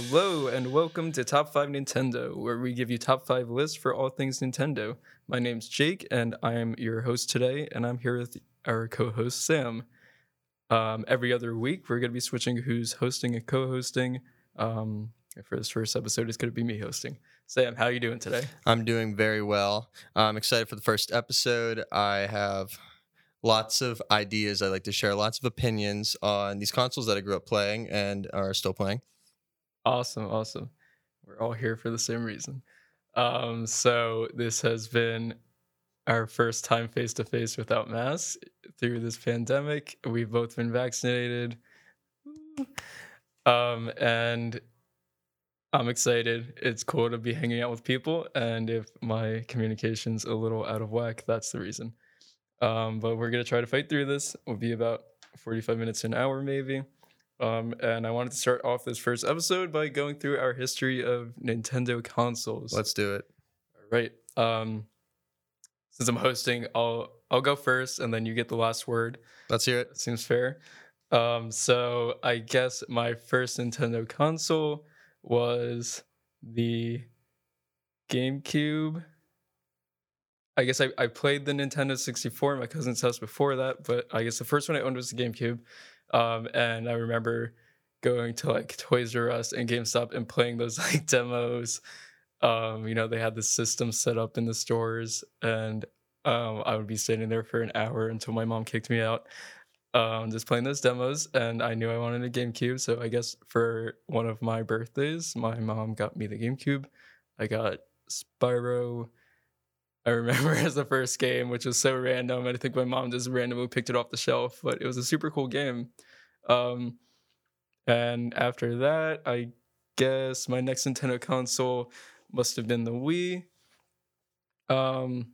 Hello and welcome to Top 5 Nintendo, where we give you top 5 lists for all things Nintendo. My name's Jake and I am your host today, and I'm here with our co host Sam. Um, every other week, we're going to be switching who's hosting and co hosting. Um, for this first episode, it's going to be me hosting. Sam, how are you doing today? I'm doing very well. I'm excited for the first episode. I have lots of ideas. I like to share lots of opinions on these consoles that I grew up playing and are still playing. Awesome, awesome. We're all here for the same reason. Um, so this has been our first time face to face without masks through this pandemic. We've both been vaccinated. Um, and I'm excited. It's cool to be hanging out with people. And if my communication's a little out of whack, that's the reason. Um, but we're going to try to fight through this. We'll be about 45 minutes an hour, maybe. Um, and I wanted to start off this first episode by going through our history of Nintendo consoles. Let's do it. All right. Um, since I'm hosting, I'll I'll go first, and then you get the last word. Let's hear it. Seems fair. Um, so I guess my first Nintendo console was the GameCube. I guess I, I played the Nintendo 64 at my cousin's house before that, but I guess the first one I owned was the GameCube. Um, and I remember going to like Toys R Us and GameStop and playing those like demos. Um, you know, they had the system set up in the stores, and um, I would be sitting there for an hour until my mom kicked me out. Um, just playing those demos, and I knew I wanted a GameCube. So I guess for one of my birthdays, my mom got me the GameCube. I got Spyro. I remember as the first game, which was so random. And I think my mom just randomly picked it off the shelf, but it was a super cool game. Um, and after that, I guess my next Nintendo console must have been the Wii. Um,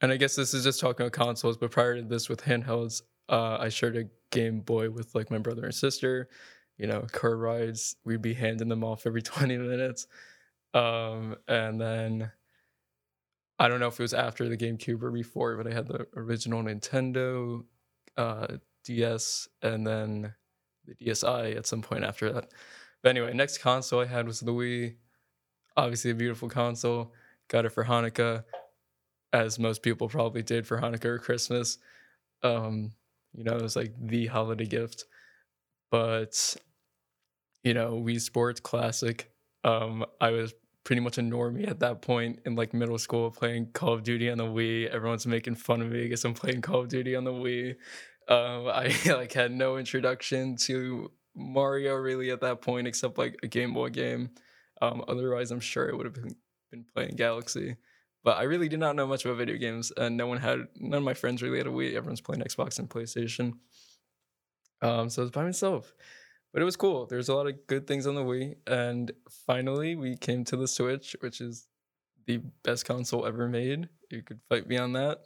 and I guess this is just talking about consoles, but prior to this with handhelds, uh, I shared a Game Boy with like my brother and sister. You know, car rides, we'd be handing them off every 20 minutes. Um, and then I don't know if it was after the GameCube or before, but I had the original Nintendo uh, DS and then the DSi at some point after that. But anyway, next console I had was the Wii. Obviously, a beautiful console. Got it for Hanukkah, as most people probably did for Hanukkah or Christmas. Um, you know, it was like the holiday gift. But, you know, Wii Sports Classic. Um, I was pretty much a normie at that point in like middle school playing Call of Duty on the Wii. Everyone's making fun of me because I'm playing Call of Duty on the Wii. Um, I like had no introduction to Mario really at that point except like a Game Boy game. Um, otherwise, I'm sure I would have been, been playing Galaxy. But I really did not know much about video games, and no one had none of my friends really had a Wii. Everyone's playing Xbox and PlayStation. Um, so I was by myself, but it was cool. There's a lot of good things on the Wii, and finally we came to the Switch, which is the best console ever made. You could fight me on that,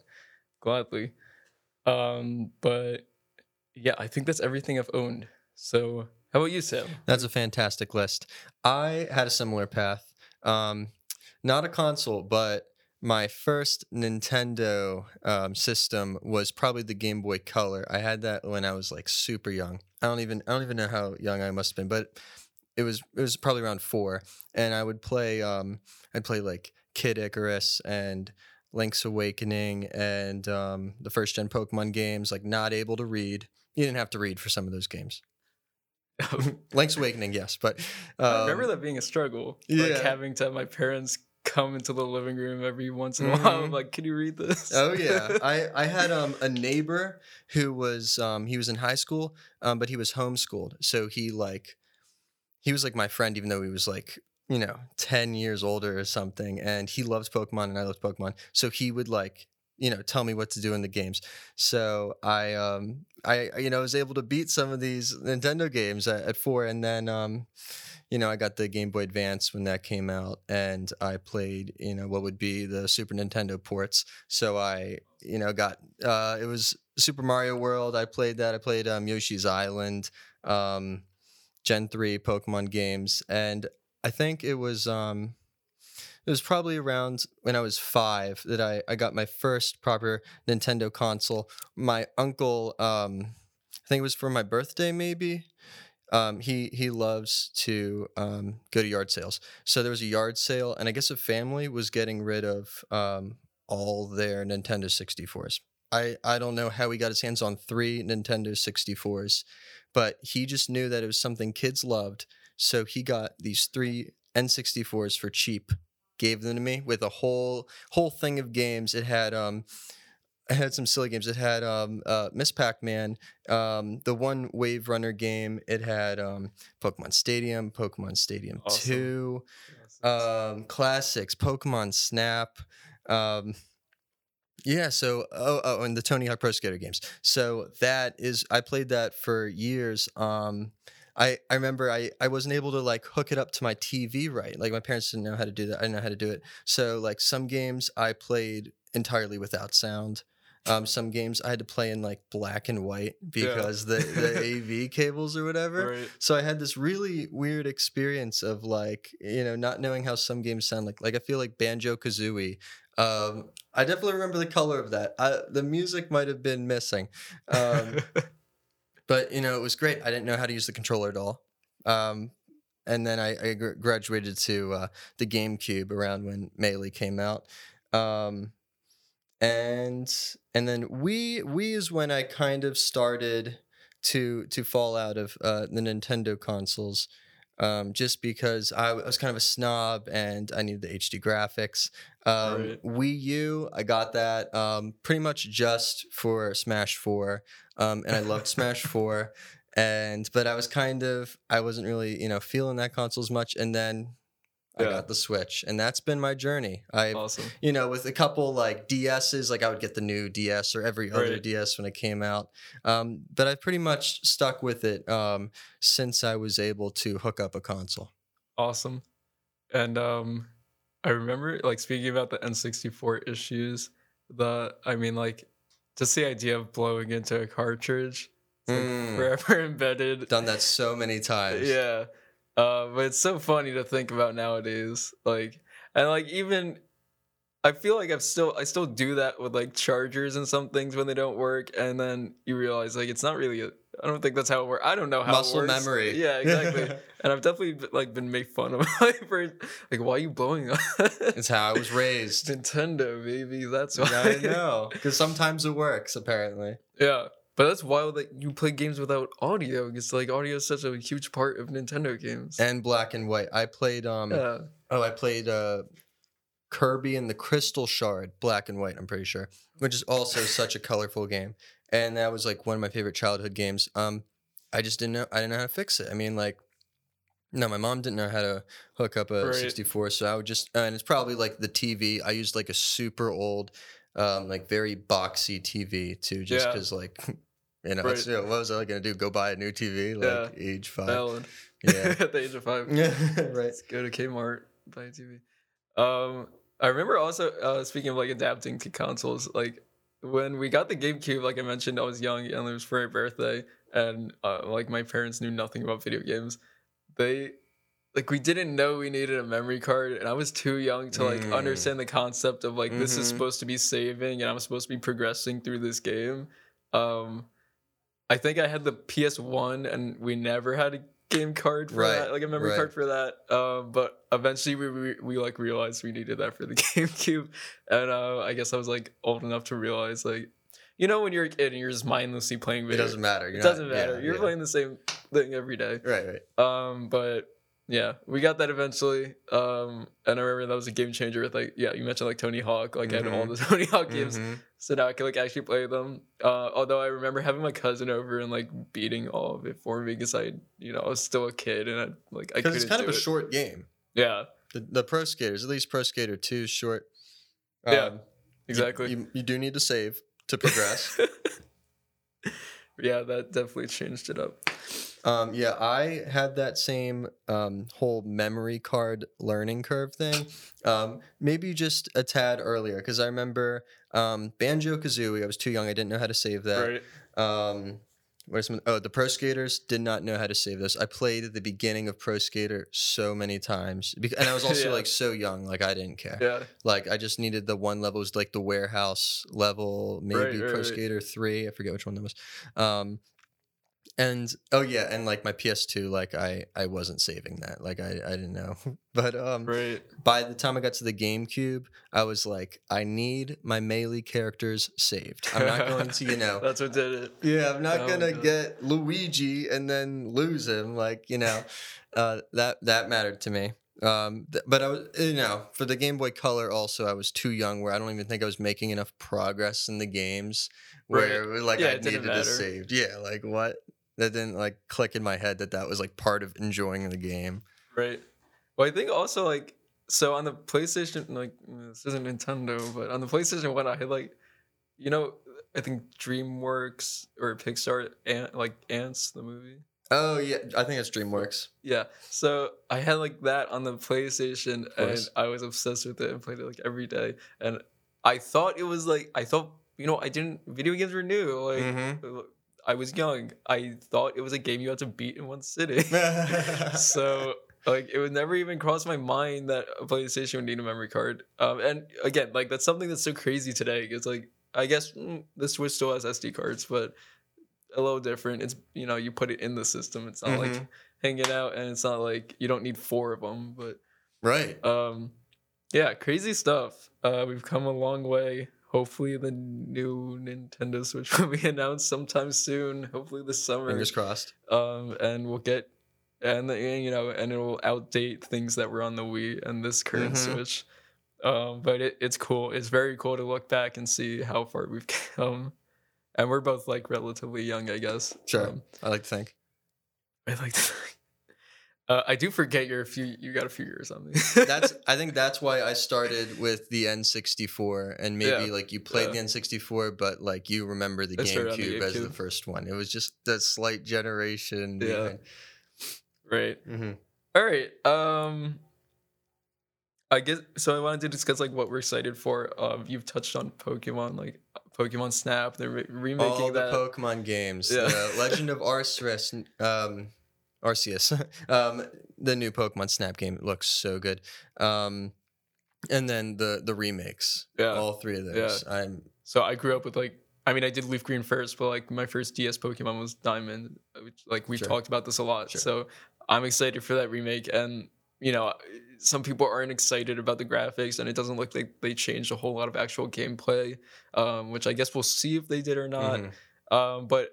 gladly. Um, but yeah, I think that's everything I've owned. So how about you, Sam? That's a fantastic list. I had a similar path. Um, not a console, but my first Nintendo um, system was probably the Game Boy Color. I had that when I was like super young. I don't even I don't even know how young I must have been, but it was it was probably around four. And I would play um, I'd play like Kid Icarus and Link's Awakening and um, the first gen Pokemon games. Like not able to read. You didn't have to read for some of those games. Link's Awakening, yes, but um, I remember that being a struggle. yeah. Like having to have my parents come into the living room every once in a while. I'm Mhm. like, can you read this? Oh yeah, I I had um a neighbor who was um he was in high school um but he was homeschooled so he like he was like my friend even though he was like you know ten years older or something and he loved Pokemon and I loved Pokemon so he would like you know tell me what to do in the games so I um I I, you know was able to beat some of these Nintendo games at, at four and then um you know, I got the Game Boy Advance when that came out, and I played, you know, what would be the Super Nintendo ports. So I, you know, got uh, it was Super Mario World. I played that. I played um, Yoshi's Island, um, Gen three Pokemon games, and I think it was um, it was probably around when I was five that I, I got my first proper Nintendo console. My uncle, um, I think it was for my birthday, maybe. Um, he he loves to um, go to yard sales. So there was a yard sale, and I guess a family was getting rid of um, all their Nintendo 64s. I, I don't know how he got his hands on three Nintendo 64s, but he just knew that it was something kids loved. So he got these three N64s for cheap, gave them to me with a whole whole thing of games. It had um it had some silly games. It had um uh Ms. Pac-Man, um the one Wave Runner game. It had um Pokemon Stadium, Pokemon Stadium Awesome. 2, um classics, Pokemon Snap. Um yeah, so oh oh and the Tony Hawk Pro Skater games. So that is I played that for years. Um I, I remember I, I wasn't able to like hook it up to my TV right. Like my parents didn't know how to do that. I didn't know how to do it. So like some games I played entirely without sound. Um, some games I had to play in like black and white because the, the AV cables or whatever. Right. So I had this really weird experience of like, you know, not knowing how some games sound like. Like I feel like Banjo Kazooie. Um, I definitely remember the color of that. I, the music might have been missing. Um, but you know, it was great. I didn't know how to use the controller at all. Um, and then I, I graduated to uh, the GameCube around when Melee came out. Um, and and then we we is when I kind of started to to fall out of uh, the Nintendo consoles. Um, just because I was kind of a snob and I needed the HD graphics. Um, Right. Wii U, I got that um, pretty much just for Smash Four, um, and I loved Smash Four. And but I was kind of I wasn't really you know feeling that console as much, and then I Yeah. got the Switch, and that's been my journey. I awesome. you know, with a couple like DSs, like I would get the new DS or every other Right. DS when it came out. Um, but I've pretty much stuck with it um, since I was able to hook up a console. Awesome. And um I remember like speaking about the N64 issues, the I mean like just the idea of blowing into a cartridge like Mm. forever embedded. Done that so many times. Yeah. Uh, but it's so funny to think about nowadays. Like and like even I feel like I've still I still do that with like chargers and some things when they don't work and then you realize like it's not really a, I don't think that's how it works. I don't know how Muscle it works. memory. Yeah, exactly. and I've definitely like been made fun of like for like why are you blowing up it's how I was raised. Nintendo baby that's why I know. Because sometimes it works, apparently. yeah but that's wild that you play games without audio because like audio is such a huge part of Nintendo games And black and white. I played um yeah oh I played uh Kirby and the Crystal Shard, black and white, I'm pretty sure. Which is also such a colorful game. And that was like one of my favorite childhood games. Um I just didn't know I didn't know how to fix it. I mean like no, my mom didn't know how to hook up a Right. 64, so I would just and it's probably like the TV. I used like a super old um like very boxy TV too just Yeah. cuz like you know, it's, Right. you know, what was I going to do? Go buy a new TV like age 5. valid Yeah. at the age of five Yeah, right. Let's go to Kmart, buy a TV. Um, I remember also uh, speaking of like adapting to consoles, like when we got the GameCube, like I mentioned, I was young and it was for my birthday, and uh, like my parents knew nothing about video games. They like we didn't know we needed a memory card, and I was too young to like Mm. understand the concept of like this is Mhm. supposed to be saving, and I'm supposed to be progressing through this game. Um, I think I had the PS One, and we never had a game card for Right, that, like a memory right. card for that. Um, but eventually we, we we like realized we needed that for the GameCube, and uh, I guess I was like old enough to realize like, you know, when you're a kid and you're just mindlessly playing It video, doesn't matter. it You're doesn't not- matter. yeah, you're yeah. playing the same thing every day. Right, right. Um, but yeah, we got that eventually. Um, and I remember that was a game changer with like yeah, you mentioned like Tony Hawk, like I had all the Tony Hawk games, Mhm. so now I can like actually play them. Uh, although I remember having my cousin over and like beating all of it for me because I, you know, I was still a kid and I like I Because it's kind of a it. short game. Yeah, The, the Pro Skaters, at least Pro Skater 2 is short. Yeah, Um, you- exactly. You, you do need to save to progress. yeah, that definitely changed it up. Um, yeah, I had that same um, whole memory card learning curve thing. Um, maybe just a tad earlier because I remember um, Banjo Kazooie. I was too young. I didn't know how to save that. Right. Um, where's oh the Pro Skaters did not know how to save this. I played at the beginning of Pro Skater so many times, and I was also Yeah. like so young, like I didn't care. Yeah. Like I just needed the one level, it was like the warehouse level, maybe Right, right, Pro. Skater three. I forget which one that was. Um, and oh yeah, and like my PS2, like I I wasn't saving that. Like I I didn't know. But um Right. by the time I got to the GameCube, I was like, I need my melee characters saved. I'm not going to, you know, That's what did it. yeah, I'm not Oh, gonna God. get Luigi and then lose him. Like, you know, uh, that that mattered to me. Um, th- but I was, you know, for the Game Boy Color, also I was too young where I don't even think I was making enough progress in the games where it was like Yeah, I needed to save. Yeah, like what? That didn't like click in my head that that was like part of enjoying the game. Right. Well, I think also like so on the PlayStation, like this isn't Nintendo, but on the PlayStation One, I had like, you know, I think DreamWorks or Pixar, Ant, like Ants, the movie. Oh yeah, I think it's DreamWorks. Yeah. So I had like that on the PlayStation, and. I was obsessed with it and played it like every day. And I thought it was like I thought you know I didn't video games were new. Like Mhm. I was young. I thought it was a game you had to beat in one sitting. so like it would never even cross my mind that a PlayStation would need a memory card. Um, and again, like that's something that's so crazy today. It's like I guess mm, the Switch still has SD cards, but a little different. It's you know you put it in the system. It's not like Mhm. hanging out, and it's not like you don't need four of them. But right. um, yeah, crazy stuff. Uh, we've come a long way. Hopefully, the new Nintendo Switch will be announced sometime soon. Hopefully this summer Fingers crossed. um, and we'll get and the- you know and it'll outdate things that were on the Wii and this current Mhm. Switch. Um, but it, it's cool. It's very cool to look back and see how far we've come. And we're both like relatively young, I guess. Sure. Um, I like to think. I like to. Uh, I do forget you're a few. You got a few years on me. that's I think that's why I started with the N64 and maybe Yeah, like you played yeah. the N64 but like you remember the GameCube as the first one. It was just that slight generation. Yeah. right. hmm All right. Um I guess so I wanted to discuss like what we're excited for. Um you've touched on Pokemon like Pokemon Snap. They're re- remaking All the that. Pokemon games. Yeah. The Legend of Arceus um Arceus. um the new Pokemon Snap game looks so good. Um and then the the remakes. yeah. All three of those. I'm So I grew up with like I mean I did Leaf Green first, but like my first DS Pokemon was Diamond, which like we've Sure. talked about this a lot. Sure. So I'm excited for that remake and you know some people aren't excited about the graphics and it doesn't look like they changed a whole lot of actual gameplay um, which i guess we'll see if they did or not mhm. Um, but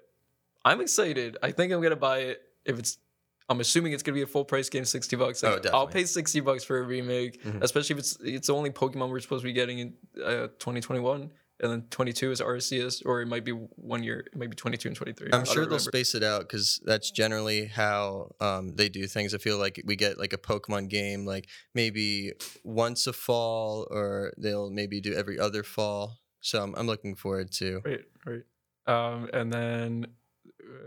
I'm excited. I think I'm gonna buy it if it's. I'm assuming it's gonna be a full price game, sixty bucks. Oh, definitely. I'll pay sixty bucks for a remake, Mhm. especially if it's it's the only Pokemon we're supposed to be getting in uh, 2021, and then 22 is Arceus, or it might be one year, it might be 22 and 23. I I'm sure they'll remember. space it out because that's generally how um, they do things. I feel like we get like a Pokemon game, like maybe once a fall, or they'll maybe do every other fall. So I'm, I'm looking forward to. Right, right. Um, and then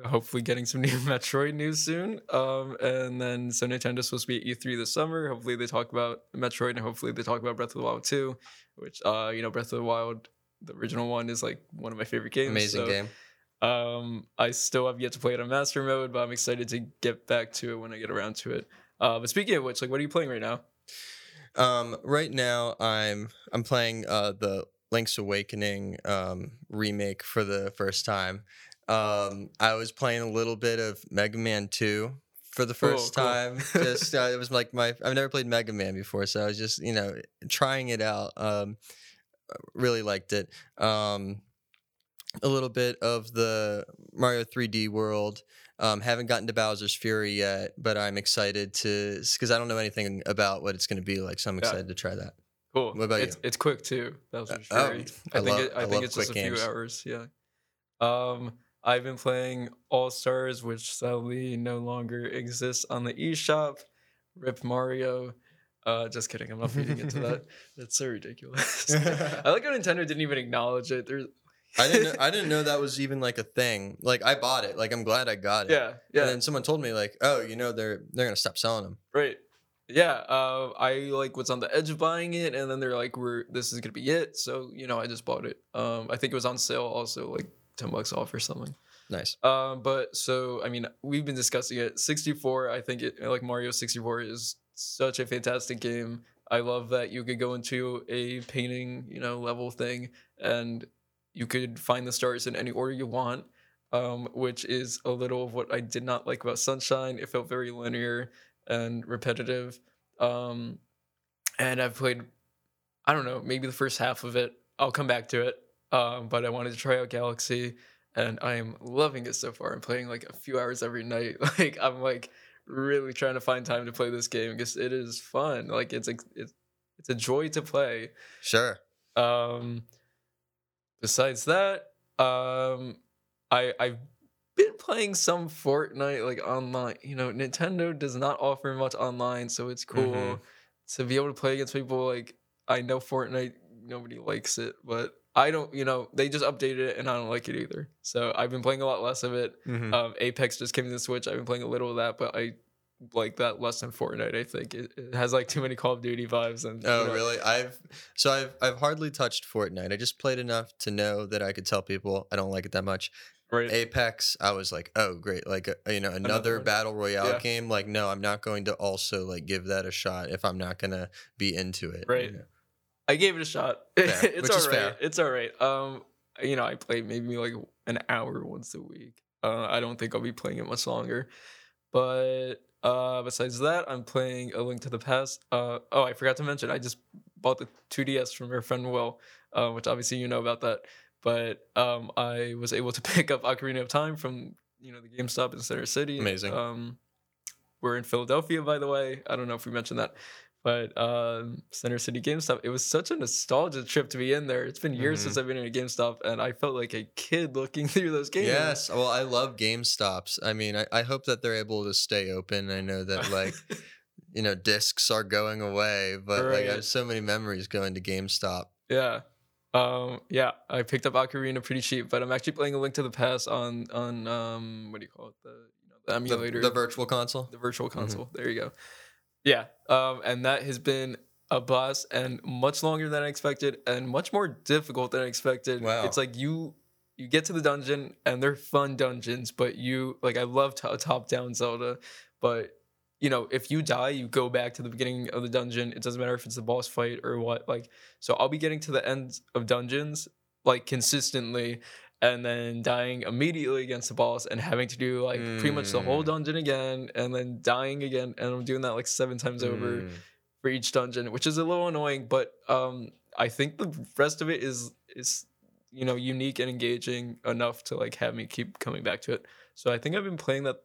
hopefully getting some new Metroid news soon. Um, and then so Nintendo's supposed to be at E3 this summer. Hopefully they talk about Metroid and hopefully they talk about Breath of the Wild 2, which uh, you know, Breath of the Wild, the original one is like one of my favorite games. Amazing so, game. Um, I still have yet to play it on master mode, but I'm excited to get back to it when I get around to it. Uh, but speaking of which, like, what are you playing right now? Um, right now, I'm I'm playing uh, the Link's Awakening um, remake for the first time. Um, I was playing a little bit of Mega Man Two for the Cool, first cool. time. Just uh, it was like my I've never played Mega Man before, so I was just you know trying it out. Um, really liked it. Um, a little bit of the Mario 3D World. Um, haven't gotten to Bowser's Fury yet, but I'm excited to because I don't know anything about what it's going to be like, so I'm Yeah. excited to try that. Cool. What about it's, It's quick too. That was Uh, oh. I I, think love- it, I, I think it's just a quick few hours. Yeah. Um, I've been playing All Stars, which sadly no longer exists on the eShop. Rip Mario. Uh, just kidding. I'm not feeding into that. That's so ridiculous. I like how Nintendo didn't even acknowledge it. There's. I didn't know, I didn't know that was even like a thing. Like I bought it. Like I'm glad I got it. yeah. Yeah. And then someone told me like, oh, you know they're they're gonna stop selling them. Right. Yeah. Uh, I like was on the edge of buying it, and then they're like, "We're this is gonna be it." So you know, I just bought it. Um, I think it was on sale, also like ten bucks off or something. Nice. Um, but so I mean, we've been discussing it. Sixty four. I think it like Mario sixty four is such a fantastic game. I love that you could go into a painting, you know, level thing, and you could find the stars in any order you want. um, which is a little of what I did not like about Sunshine. It felt very linear and repetitive. Um, and I've played, I don't know, maybe the first half of it. I'll come back to it. Um, but I wanted to try out Galaxy, and I am loving it so far. I'm playing like a few hours every night. Like I'm like really trying to find time to play this game because it is fun. Like it's a it's, it's a joy to play. Sure. Um, besides that, um, I I've been playing some Fortnite like online. You know, Nintendo does not offer much online, so it's cool Mhm. to be able to play against people. Like I know Fortnite, nobody likes it, but I don't. You know, they just updated it, and I don't like it either. So I've been playing a lot less of it. Mhm. Um, Apex just came to the Switch. I've been playing a little of that, but I like that less than Fortnite. I think it, it has like too many Call of Duty vibes. And you Oh know, really? I've so I've I've hardly touched Fortnite. I just played enough to know that I could tell people I don't like it that much. Right. Apex, I was like, oh great, like uh, you know another, one. battle royale Yeah. game. Like no, I'm not going to also like give that a shot if I'm not gonna be into it. you Right. know? I gave it a shot. It's all right. fair. It's all right. Um, you know, I play maybe like an hour once a week. Uh, I don't think I'll be playing it much longer. But uh, besides that, I'm playing A Link to the Past. Uh, oh, I forgot to mention, I just bought the 2DS from your friend Will, uh, which obviously you know about that. But um, I was able to pick up Ocarina of Time from you know the GameStop in Center City. Amazing. Um, we're in Philadelphia, by the way. I don't know if we mentioned that, but um, Center City GameStop. It was such a nostalgia trip to be in there. It's been years Mhm. since I've been in a GameStop, and I felt like a kid looking through those games. Yes. Well, I love GameStops. I mean, I, I hope that they're able to stay open. I know that like you know discs are going away, but like I have so many memories going to GameStop. yeah. Um, yeah, I picked up Ocarina pretty cheap, but I'm actually playing A Link to the Past on on um, what do you call it? The you know the The, emulator, the virtual console. the virtual console. There you go. Yeah, um, and that has been a blast and much longer than I expected, and much more difficult than I expected. Wow. It's like you you get to the dungeon and they're fun dungeons, but you like I love to- top down Zelda, but you know if you die, you go back to the beginning of the dungeon. It doesn't matter if it's a boss fight or what. Like so, I'll be getting to the end of dungeons like consistently. And then dying immediately against the boss and having to do like pretty much the whole Mm. dungeon again and then dying again and I'm doing that like seven times over Mm. for each dungeon, which is a little annoying, but um I think the rest of it is is you know unique and engaging enough to like have me keep coming back to it. So I think I've been playing that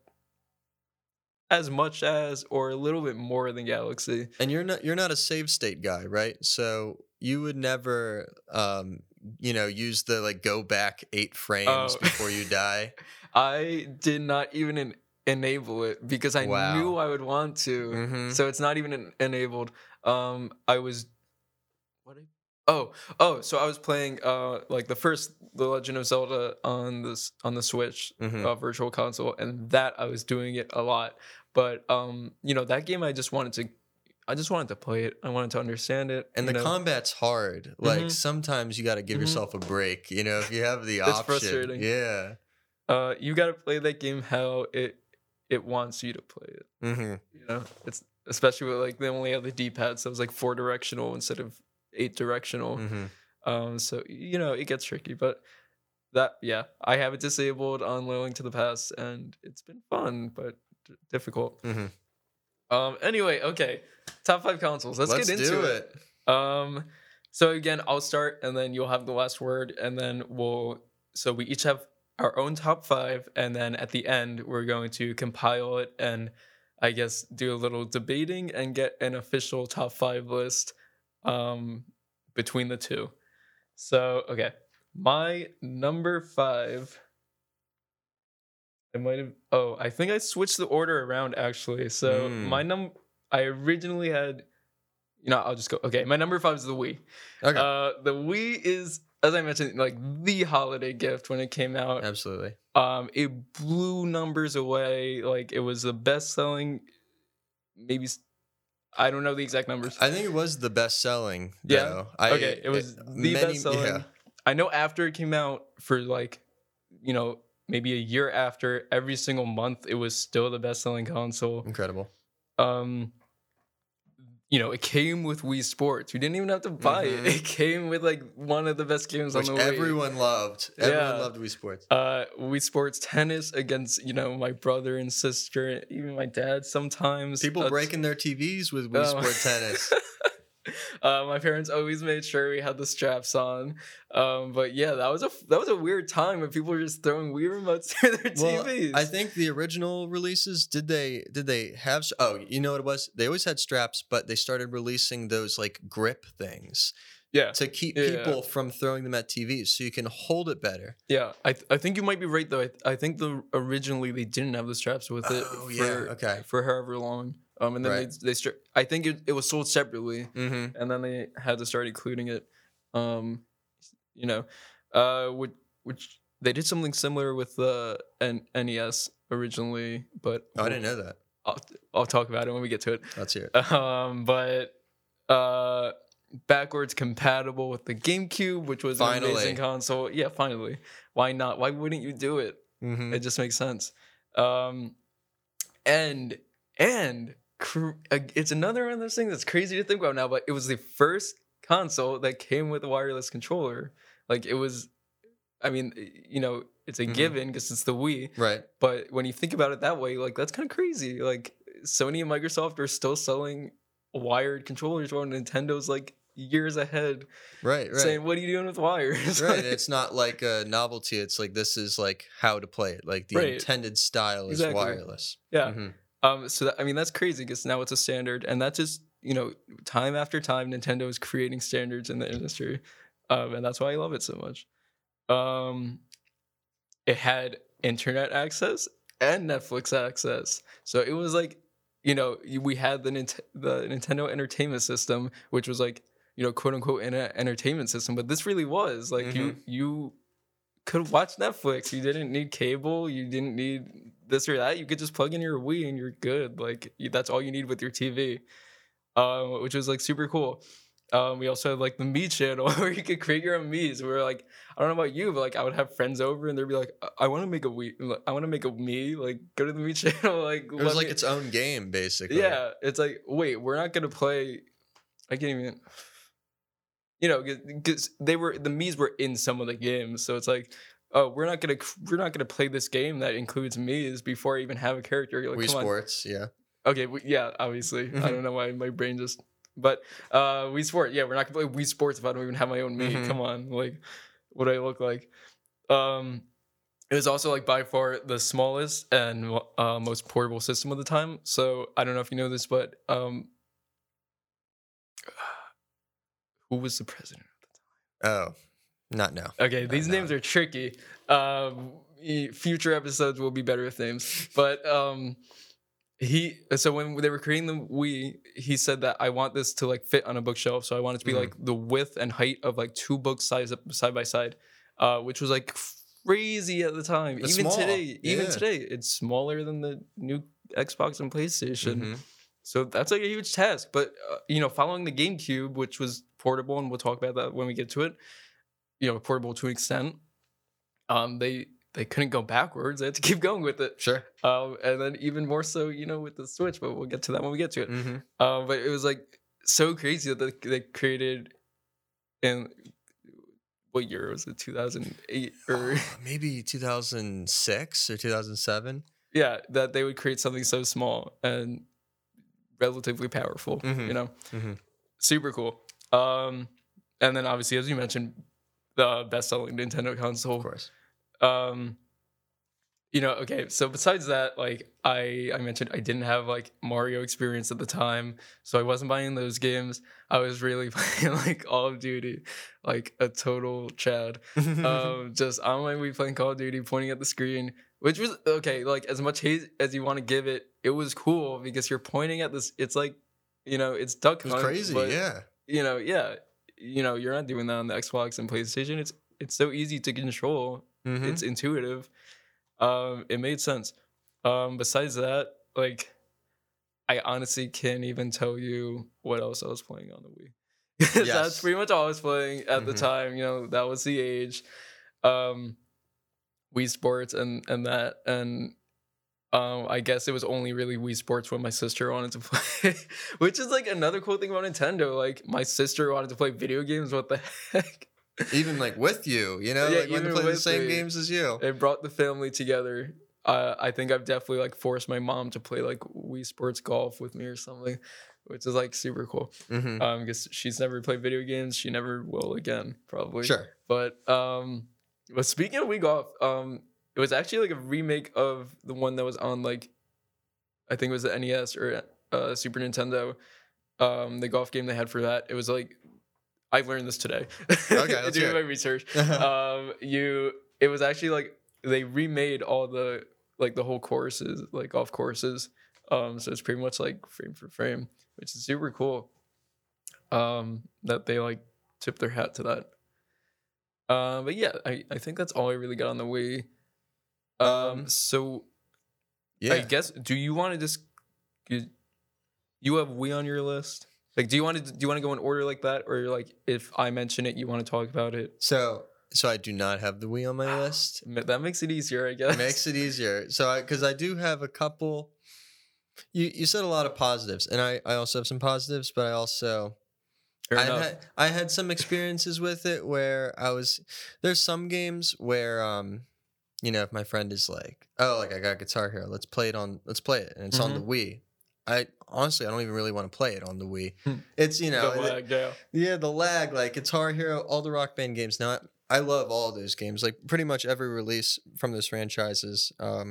as much as or a little bit more than Galaxy. And you're not you're not a save state guy, right? So you would never um you know use the like go back 8 frames Oh. before you die. I did not even en- enable it because I Wow. knew I would want to. Mhm. So it's not even en- enabled. Um, I was, what? Oh, oh. So I was playing uh like the first The Legend of Zelda on this on the Switch Mhm. uh, Virtual Console, and that I was doing it a lot. But um, you know that game I just wanted to, I just wanted to play it. I wanted to understand it. And the know? combat's hard. Like Mhm. sometimes you got to give Mhm. yourself a break, you know, if you have the It's option. frustrating. Yeah. uh, you got to play that game how it it wants you to play it. Mm-hmm. You know, it's especially with like they only have the D pad, so it's like four directional instead of eight directional. Mhm. Um, so you know it gets tricky, but that yeah, I have it disabled on Link to the Past, and it's been fun but d- difficult. Um, anyway, okay, top five consoles. Let's, Let's get into do it. it. Um, so again, I'll start, and then you'll have the last word, and then we'll. So we each have our own top five, and then at the end we're going to compile it and I guess do a little debating and get an official top five list um, between the two. So okay, my number five. I might have. Oh, I think I switched the order around actually. So Mm. my num. I originally had. You know, I'll just go. Okay, my number five is the Wii. Okay. Uh, the Wii is, as I mentioned, like the holiday gift when it came out. Absolutely. Um, it blew numbers away. Like it was the best selling. Maybe I don't know the exact numbers. I think it was the best selling. Yeah? I, okay, it was the best selling. Yeah. I know after it came out for like, you know, maybe a year after, every single month it was still the best selling console. Incredible. Um, you know, it came with Wii Sports. We didn't even have to buy Mhm. it. It came with like one of the best games Which on the Wii. everyone loved. Everyone Yeah. loved Wii Sports. uh Wii Sports tennis against you know my brother and sister, even my dad sometimes. People Uh, breaking their TVs with Wii Oh. Sport tennis. uh, my parents always made sure we had the straps on. Um, but yeah, that was a that was a weird time when people were just throwing Wii remotes through their Well, TVs. I think the original releases did they did they have oh you know what it was they always had straps but they started releasing those like grip things yeah, to keep Yeah. people from throwing them at TVs so you can hold it better. yeah. I th- I think you might be right though. I, th- I think the originally they didn't have the straps with it Oh, for yeah, okay. for however long. Um, and then Right. they they stri- I think it, it was sold separately. Mm-hmm. and then they had to start including it. Um, you know, uh, which which they did something similar with the N- NES originally, but Oh, I didn't know that. I'll, I'll talk about it when we get to it. Let's hear it. Um, but uh, backwards compatible with the GameCube, which was an amazing console. Yeah, finally. Why not? Why wouldn't you do it? Mm-hmm. It just makes sense. Um, and and uh, it's another one of those things that's crazy to think about now. But it was the first console that came with a wireless controller. Like it was, I mean, you know, it's a Mhm. given because it's the Wii. Right. But when you think about it that way, like that's kind of crazy. Like Sony and Microsoft are still selling wired controllers while Nintendo's like years ahead, Right. Right. saying, "What are you doing with wires?" right. It's not like a novelty. It's like this is like how to play it. Like the Right. intended style is wireless. yeah. Mhm. Um, so that, I mean that's crazy because now it's a standard, and that just you know time after time Nintendo is creating standards in the industry, um, and that's why I love it so much. Um, it had internet access and Netflix access, so it was like you know we had the Nint- the Nintendo Entertainment System, which was like you know quote unquote an entertainment system, but this really was like you you could watch Netflix. You didn't need cable. You didn't need this or that. You could just plug in your Wii and you're good. Like that's all you need with your TV, um, which was like super cool. Um, we also had like the Mii channel where you could create your own Mii's. Where like I don't know about you, but like I would have friends over and they'd be like, "I- I want to make a Wii. I want to make a Mii. Like go to the Mii channel. Like It was like its own game, basically. yeah, it's like, wait, we're not gonna play. I can't even. You know, because they were the Mii's were in some of the games, so it's like, oh, we're not gonna we're not gonna play this game that includes Mii's before I even have a character. You're like, Wii come on. Sports. Yeah. Okay, we, yeah, obviously, I don't know why my brain just. But uh Wii Sport, yeah, we're not gonna play Wii Sports if I don't even have my own Mii. Mhm. Come on, like, what do I look like? Um, it was also like by far the smallest and uh, most portable system of the time. So I don't know if you know this, but um, who was the president? At the time? Oh, not now. Okay, Uh, these no. names are tricky. Um, future episodes will be better with names, but um, he. So when they were creating the Wii, he said that I want this to like fit on a bookshelf. So I want it to be Mhm. like the width and height of like two books size side by side, uh, which was like crazy at the time. It's even small, today, even today, it's smaller than the new Xbox and PlayStation. Mhm. So that's like a huge task. But uh, you know, following the GameCube, which was portable, and we'll talk about that when we get to it. You know, portable to an extent. Um, they they couldn't go backwards; they had to keep going with it. Sure. Um, and then even more so, you know, with the Switch. But we'll get to that when we get to it. Mm-hmm. Um, but it was like so crazy that they, they created in what year was it? Two thousand eight or Maybe 2006 or 2007. yeah, that they would create something so small and relatively powerful. Mhm. You know. Mhm. super cool. Um, and then obviously, as you mentioned, the best-selling Nintendo console. Of course. Um, you know, okay. So besides that, like I I mentioned, I didn't have like Mario experience at the time, so I wasn't buying those games. I was really playing like Call of Duty, like a total Chad. um, just on my Wii playing Call of Duty, pointing at the screen, which was okay. Like as much hate as you want to give it, it was cool because you're pointing at this. It's like, you know, it's Duck it was crazy. but, yeah. You know, yeah, you know, you're not doing that on the Xbox and PlayStation. It's it's so easy to control. Mhm. It's intuitive. Um, it made sense. Um, besides that, like, I honestly can't even tell you what else I was playing on the Wii. Yes. That's pretty much all I was playing at the Mhm. time. You know, that was the age. Um, Wii Sports and and that and Um, I guess it was only really Wii Sports when my sister wanted to play, which is like another cool thing about Nintendo. Like my sister wanted to play video games. What the heck? Even like with you, you know, Yeah, like wanted to play the same me. games as you. It brought the family together. Uh, I think I've definitely like forced my mom to play like Wii Sports Golf with me or something, which is like super cool. hmm Um, because she's never played video games, she never will again, probably. Sure. But um, but speaking of Wii Golf, um, it was actually like a remake of the one that was on like, I think it was the NES or uh, Super Nintendo. Um, the golf game they had for that. It was like, I learned this today. Okay, let's doing my research. um, you, it was actually like they remade all the like the whole courses, like golf courses. Um, so it's pretty much like frame for frame, which is super cool. Um, that they like tip their hat to that. Uh, but yeah, I, I think that's all I really got on the Wii. Um, Um, so yeah. I guess do you want to just you, have we on your list? Like, do you want to do you want to go in order like that, or you're like if I mention it, you want to talk about it? so so I do not have the we on my list. That makes it easier, I guess. makes it easier. So I because I do have a couple. You you said a lot of positives, and I I also have some positives, but I also I had I had some experiences with it where I was there's some games where um you know if my friend is like oh like I got Guitar Hero let's play it on let's play it and it's on the Wii I honestly I don't even really want to play it on the Wii Hmm. it's you know The lag, yeah. yeah the lag like Guitar Hero all the Rock Band games now I love all those games like pretty much every release from those franchises um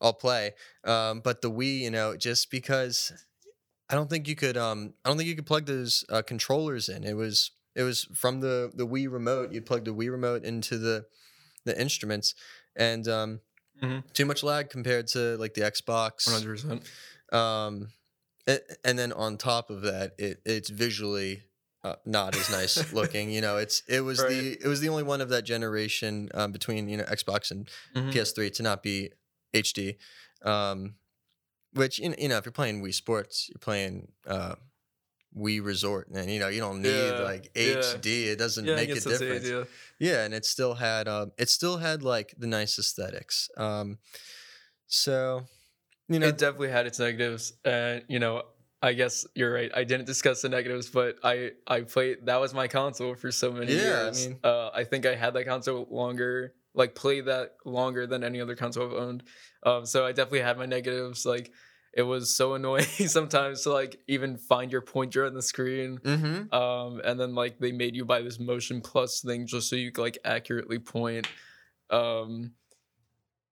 I'll play um but the Wii you know just because I don't think you could um I don't think you could plug those uh, controllers in. It was it was from the the Wii remote. You plug the Wii remote into the the instruments and um Mhm. too much lag compared to like the Xbox. One hundred percent. Um and then on top of that it it's visually uh, not as nice looking. You know, it's it was the it was the only one of that generation um, between you know Xbox and Mm-hmm. PS3 to not be HD. Um, which you you know, if you're playing Wii Sports, you're playing uh, Wii Resort, and you know you don't need Yeah, like yeah. HD. It doesn't Yeah, make a guess that's the difference. Yeah, and it still had um, it still had like the nice aesthetics. Um, so you know, it definitely had its negatives, and you know, I guess you're right. I didn't discuss the negatives, but I I played. That was my console for so many Yeah, I years. mean- uh, I think I had that console longer, like played that longer than any other console I've owned. Um, so I definitely had my negatives. Like it was so annoying sometimes to like even find your pointer on the screen. mm-hmm. um and then like they made you buy this motion plus thing just so you could like accurately point um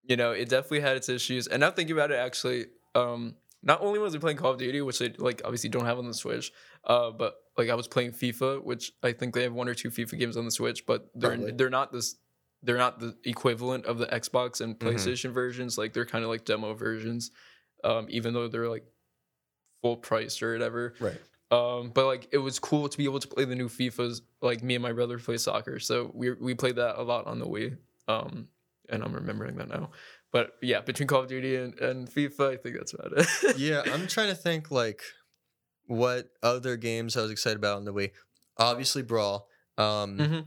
you know it definitely had its issues and now thinking about it actually um not only was I playing Call of Duty, which they like obviously don't have on the Switch, uh, but like I was playing FIFA, which I think they have one or two FIFA games on the Switch, but they're Probably. they're not this they're not the equivalent of the Xbox and Mhm. PlayStation versions. Like they're kind of like demo versions, um, even though they're like full price or whatever. right. Um, but like it was cool to be able to play the new FIFAs. Like me and my brother play soccer, so we we played that a lot on the Wii. Um, and I'm remembering that now. But yeah, between Call of Duty and, and FIFA, I think that's about it. yeah, I'm trying to think like what other games I was excited about on the Wii. Obviously, Brawl. Um, Mhm.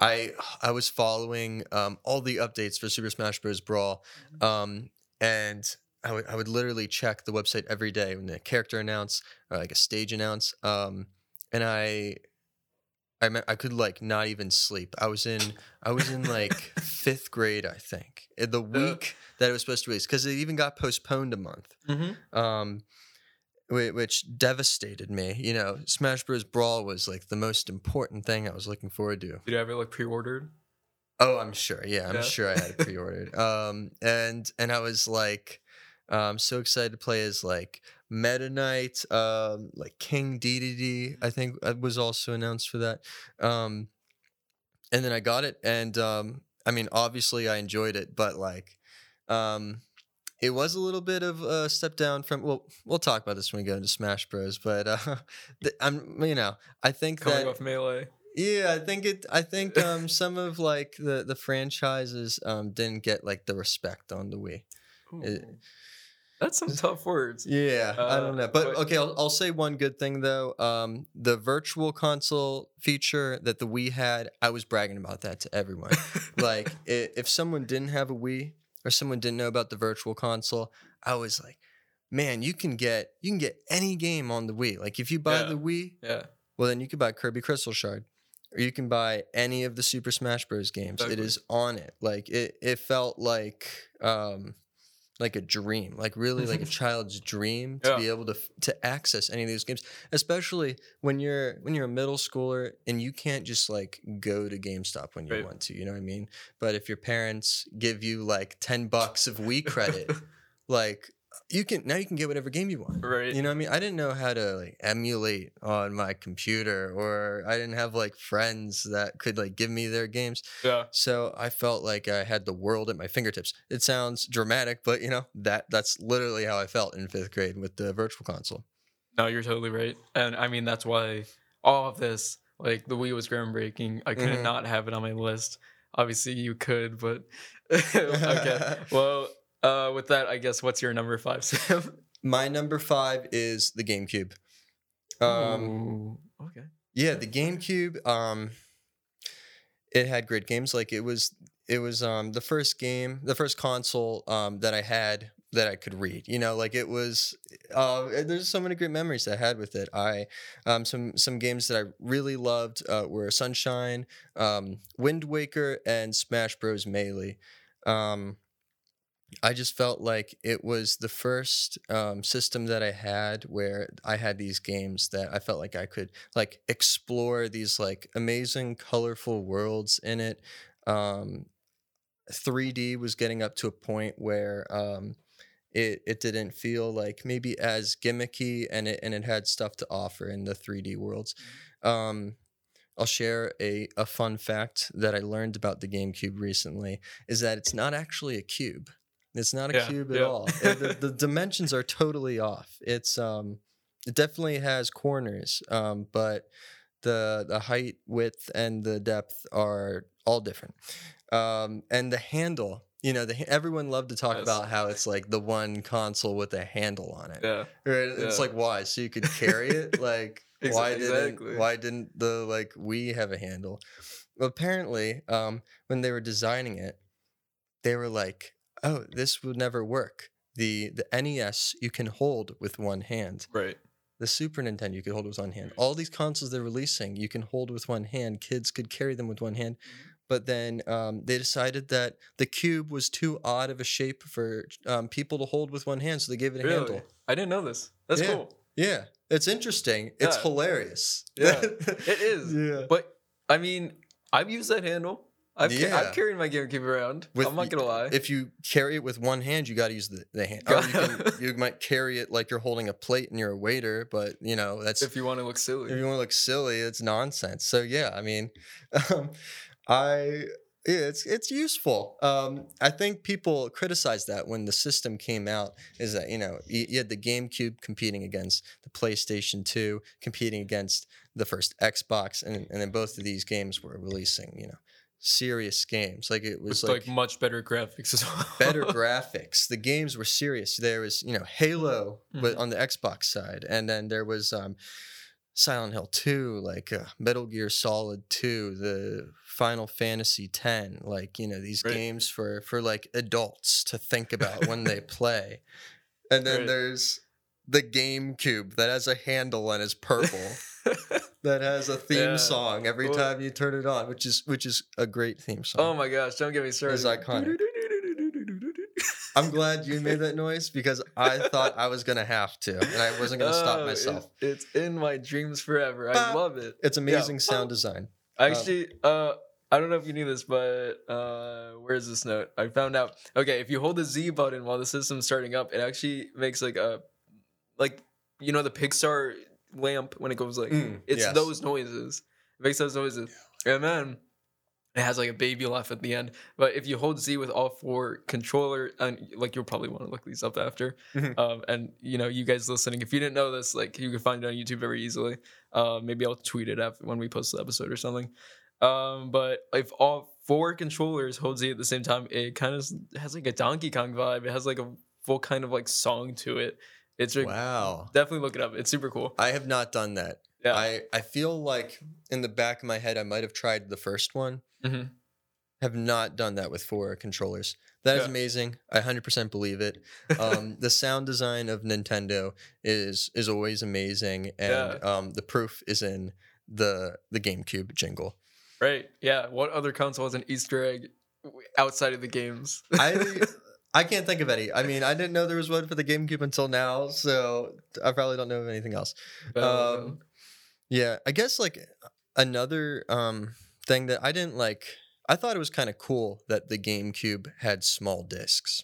I I was following um, all the updates for Super Smash Bros. Brawl, um, and I would I would literally check the website every day when a character announce or like a stage announce, um, and I. I, me- I could like not even sleep. I was in I was in like fifth grade, I think. uh, The week that it was supposed to release, because it even got postponed a month Mm-hmm. um, which devastated me. You know, Smash Bros. Brawl was like the most important thing I was looking forward to. Did you have it like pre-ordered? Oh, I'm sure. Yeah, I'm Yeah. sure I had it pre-ordered. um, and and I was like, um, so excited to play as like Meta Knight, um, like King Dedede. I think uh, was also announced for that. Um, and then I got it, and um, I mean, obviously I enjoyed it, but like, um, it was a little bit of a step down from. Well, we'll talk about this when we go into Smash Bros. But uh, I'm, you know, I think Coming that off Melee. yeah, I think it. I think um some of like the the franchises um didn't get like the respect on the Wii. It-. That's some tough words. Yeah, I Uh, don't know, but, but- okay, I'll, I'll say one good thing though. Um, the virtual console feature that the Wii had, I was bragging about that to everyone. like, i- if someone didn't have a Wii or someone didn't know about the virtual console, I was like, man, you can get you can get any game on the Wii. Like if you buy Yeah. the Wii, Yeah. well then you can buy Kirby Crystal Shard. Or you can buy any of the Super Smash Bros. games. It Exactly. is on it. Like it it felt like um like a dream, like really like a child's dream to Yeah. be able to to access any of these games, especially when you're when you're a middle schooler and you can't just like go to GameStop when you Right. want to, you know what I mean? But if your parents give you like 10 bucks of Wii credit, like you can now you can get whatever game you want. right. You know what I mean? I didn't know how to like emulate on my computer or I didn't have like friends that could like give me their games. yeah. So I felt like I had the world at my fingertips. It sounds dramatic, but you know, that that's literally how I felt in 5th grade with the virtual console. No, you're totally right. And I mean, that's why all of this, like the Wii was groundbreaking. I couldn't Mhm. not have it on my list. Obviously, you could, but okay. Well, uh, with that, I guess what's your number five, Sam? My number 5 is the GameCube. Um Ooh, okay. Yeah, the GameCube. Um, it had great games. Like it was, it was um the first game, the first console um that I had that I could read. You know, like it was. Uh, there's so many great memories I had with it. I um some some games that I really loved uh, were Sunshine, um, Wind Waker, and Smash Bros. Melee. Um, I just felt like it was the first um, system that I had where I had these games that I felt like I could like explore these like amazing, colorful worlds in it. Um, 3D was getting up to a point where um, it it didn't feel like maybe as gimmicky, and it and it had stuff to offer in the 3D worlds. Um, I'll share a, a fun fact that I learned about the GameCube recently is that it's not actually a cube. It's not a Yeah, cube at yeah. all. The, the dimensions are totally off. It's um it definitely has corners, um, but the the height, width, and the depth are all different. Um, and the handle, you know, the everyone loved to talk Yes. about how it's like the one console with a handle on it. Yeah. Right? It's Yeah. like why? So you could carry it? like why exactly. didn't why didn't the like we have a handle? Apparently, um, when they were designing it, they were like, "Oh, this would never work." The the NES you can hold with one hand. Right. The Super Nintendo you could hold with one hand. All these consoles they're releasing you can hold with one hand. Kids could carry them with one hand. But then um, they decided that the cube was too odd of a shape for um, people to hold with one hand, so they gave it a Really? handle. I didn't know this. That's Yeah. cool. Yeah, it's interesting. It's Yeah. hilarious. Yeah, It is. yeah. But I mean, I've used that handle. I've, ca- I've carried my GameCube around. With I'm not gonna lie. If you carry it with one hand, you got to use the, the hand. Or you, can, you might carry it like you're holding a plate and you're a waiter, but you know that's if you want to look silly. if you want to look silly, it's nonsense. So yeah, I mean, um, I yeah, it's it's useful. Um, I think people criticized that when the system came out. Is that you know you, you had the GameCube competing against the PlayStation Two, competing against the first Xbox, and and then both of these games were releasing you know serious games. Like it was like, like, much better graphics as well. better graphics. The games were serious. There was, you know, Halo but Mhm. on the Xbox side, and then there was um, Silent Hill 2, like uh, Metal Gear Solid 2, the Final Fantasy 10, like, you know, these Right. games for for like adults to think about when they play. And then Right. there's the GameCube that has a handle and is purple that has a theme Yeah. song every Well- time you turn it on, which is which is a great theme song. oh my gosh! Don't get me started. It's iconic. I'm glad you made that noise because I thought I was gonna have to, and I wasn't gonna stop Oh, it- myself. it's in my dreams forever. I Bah. love it. It's amazing sound design. Actually, uh, I don't know if you knew this, but uh, where's this note? I found out. Okay, if you hold the Z button while the system's starting up, it actually makes like a, like you know the Pixar lamp when it goes like Mm, it's yes. those noises. It makes those noises, and then it has like a baby laugh at the end. But if you hold Z with all four controller, and like you'll probably want to look these up after. Mhm. Um, and you know, you guys listening, if you didn't know this, like you can find it on YouTube very easily. Uh, maybe I'll tweet it after when we post the episode or something. Um, but if all four controllers hold Z at the same time, it kind of has like a Donkey Kong vibe. It has like a full kind of like song to it. It's like, Wow. definitely look it up. It's super cool. I have not done that. Yeah. I, I feel like in the back of my head I might have tried the first one, Mhm. have not done that with four controllers. That is Yeah. amazing. I 100% believe it. Um, the sound design of Nintendo is is always amazing, and Yeah. um, the proof is in the the GameCube jingle. Right. Yeah. What other console has an Easter egg outside of the games? I I can't think of any. I mean, I didn't know there was one for the GameCube until now, so I probably don't know of anything else. Um, Yeah, I guess like another um thing that I didn't like. I thought it was kind of cool that the GameCube had small discs.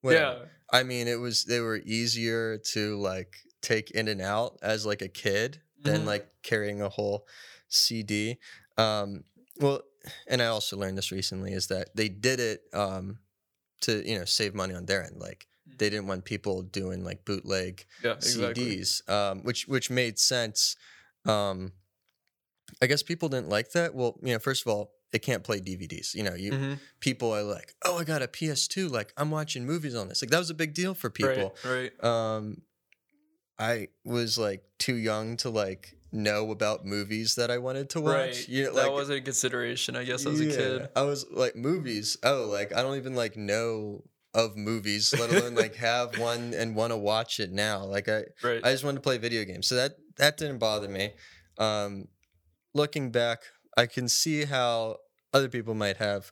Whatever. yeah. I mean, it was they were easier to like take in and out as like a kid than Mhm. like carrying a whole CD. Um, well, and I also learned this recently is that they did it um, to you know save money on their end. Like they didn't want people doing like bootleg Yeah. Exactly. CDs, um, which which made sense. Um, I guess people didn't like that. Well, you know, first of all, it can't play DVDs. You know, you Mhm. people are like, "Oh, I got a PS2. Like, I'm watching movies on this." Like, that was a big deal for people. Right. Right. Um, I was like too young to like know about movies that I wanted to watch. Right. You know, that like, wasn't a consideration, I guess, as a kid. I was like movies. Oh, like I don't even like know of movies, let alone like have one and want to watch it now. Like I, Right. I just wanted to play video games. So that that didn't bother me. Um, looking back, I can see how other people might have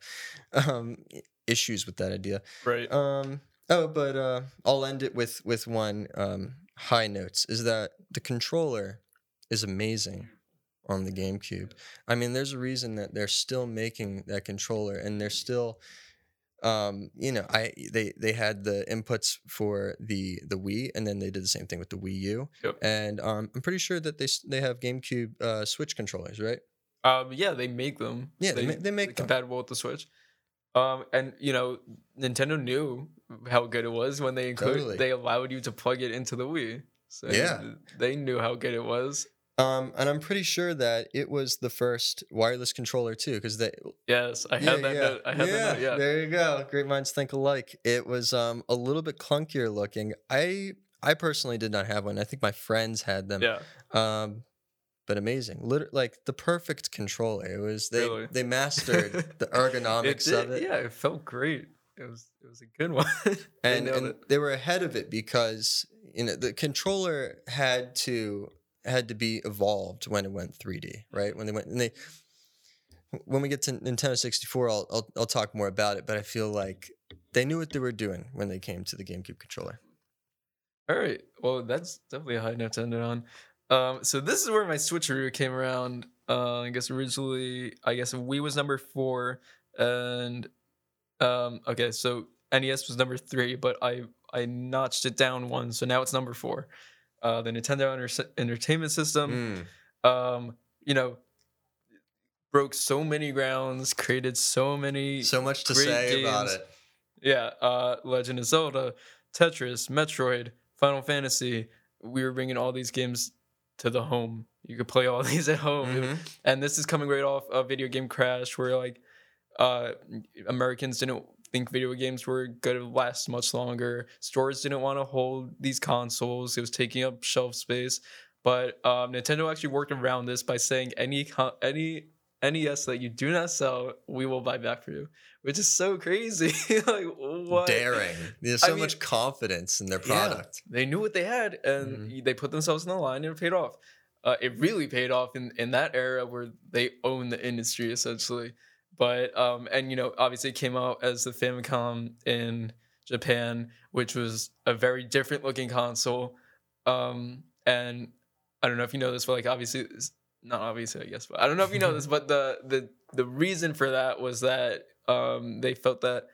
um, issues with that idea. right. Um, oh, but uh, I'll end it with with one um, high notes. Is that the controller is amazing on the GameCube. I mean, there's a reason that they're still making that controller, and they're still, um, you know, I they they had the inputs for the the Wii, and then they did the same thing with the Wii U. Yep. And um, I'm pretty sure that they they have GameCube uh, Switch controllers, right? Um, yeah, they make them. Yeah, they ma- they make them. compatible with the Switch. Um, and you know, Nintendo knew how good it was when they include Totally. they allowed you to plug it into the Wii. So Yeah. they knew how good it was. Um, and I'm pretty sure that it was the first wireless controller too, because they Yes, I had that note. I had that note. Yeah. There you go. Great minds think alike. It was um a little bit clunkier looking. I I personally did not have one. I think my friends had them. Yeah. Um, but amazing. Liter- like the perfect controller. It was they Really? they mastered the It ergonomics did, of it. Yeah, it felt great. It was it was a good one. And, nailed and they were ahead of it because you know the controller had to had to be evolved when it went 3D, right? When they went and they when we get to Nintendo 64, I'll, I'll I'll talk more about it, but I feel like they knew what they were doing when they came to the GameCube controller. All right. Well, that's definitely a high note to end it on. Um, so this is where my switcheroo came around. Uh, I guess originally, I guess Wii was number four, and um, okay, so NES was number three, but I I notched it down one, so now it's number four. Uh, the Nintendo Enter- Entertainment System. Mm. Um, you know, broke so many grounds, created so many So much to say about it. yeah, uh, Legend of Zelda, Tetris, Metroid, Final Fantasy. We were bringing all these games to the home. You could play all these at home, Mhm. and this is coming right off a video game crash where like uh, Americans didn't think video games were going to last much longer. Stores didn't want to hold these consoles; it was taking up shelf space. But um, Nintendo actually worked around this by saying any any NES that you do not sell, we will buy back for you, which is so crazy. like what? Daring. There's I so mean- much confidence in their Yeah. product. They knew what they had, and Mhm. they put themselves in the line, and it paid off. Uh, it really paid off in in that era where they own the industry essentially. But um, and you know, obviously, it came out as the Famicom in Japan, which was a very different looking console. Um, and I don't know if you know this, but like obviously, it's- not obviously, I guess, but I don't know if you know this, but the the the reason for that was that um, they felt that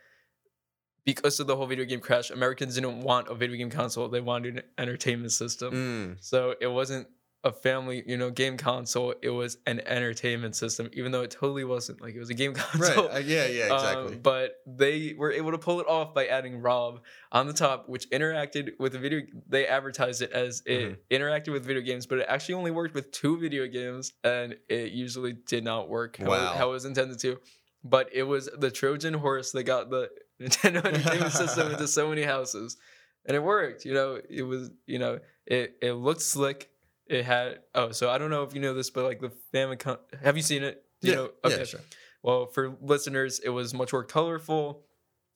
because of the whole video game crash, Americans didn't want a video game console; they wanted an entertainment system. Mm. So it wasn't a family, you know, game console. It was an entertainment system, even though it totally wasn't. Like it was a game Right. console. uh, yeah, yeah, Um, exactly. but they were able to pull it off by adding Rob on the top, which interacted with the video. They advertised it as it Mm-hmm. interacted with video games, but it actually only worked with two video games, and it usually did not work how, Wow. it, how it was intended to. But it was the Trojan horse that got the Nintendo Entertainment System into so many houses, and it worked. You know, it was you know it it looked slick. It had oh, so I don't know if you know this, but like the Famicom, have you seen it? Do you yeah, know? yeah, sure. Well, for listeners, it was much more colorful.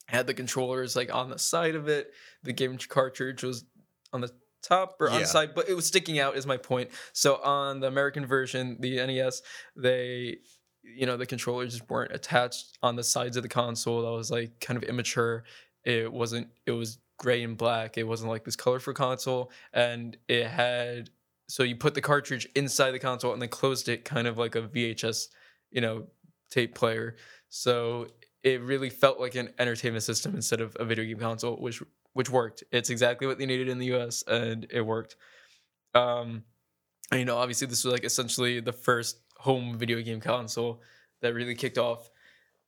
Had the controllers like on the side of it. The game cartridge was on the top or on Yeah. the side, but it was sticking out. Is my point. So on the American version, the NES, they, you know, the controllers just weren't attached on the sides of the console. That was like kind of immature. It wasn't. It was gray and black. It wasn't like this colorful console, and it had. So you put the cartridge inside the console and then closed it, kind of like a VHS, you know, tape player. So it really felt like an entertainment system instead of a video game console, which which worked. It's exactly what they needed in the US and it worked. Um and, you know, obviously this was like essentially the first home video game console that really kicked off.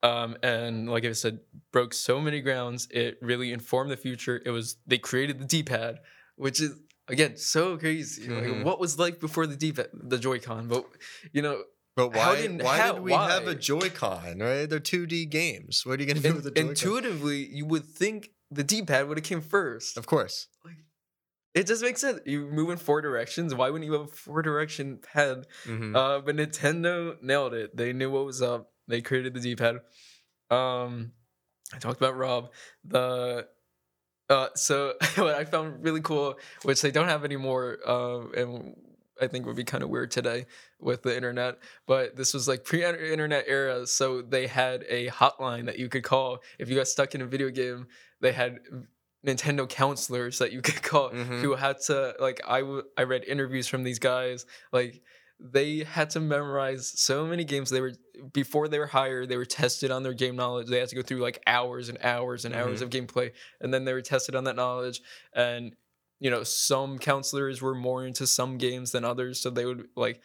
Um and like I said, broke so many grounds. It really informed the future. It was they created the D-pad, which is again so crazy. Mhm. Like what was like before the D-pad, the Joy-Con? But you know, But why? didn't- why how- did we have a Joy-Con? Right? They're 2D games. What are you gonna do in- with a Joy-Con? intuitively you would think the D-pad would have came first. Of course. It just makes sense. You move in four directions. Why wouldn't you have a four direction pad? Mhm. Uh, but Nintendo nailed it. They knew what was up. They created the D-pad. Um, I talked about Rob. The uh, so what I found really cool, which they don't have anymore, um, and I think would be kind of weird today with the internet. But this was like pre-internet era, so they had a hotline that you could call if you got stuck in a video game. They had Nintendo counselors that you could call Mhm. who had to like I w- I read interviews from these guys like they had to memorize so many games they were before they were hired they were tested on their game knowledge. They had to go through like hours and hours and hours Mhm. of gameplay and then they were tested on that knowledge. And you know some counselors were more into some games than others so they would like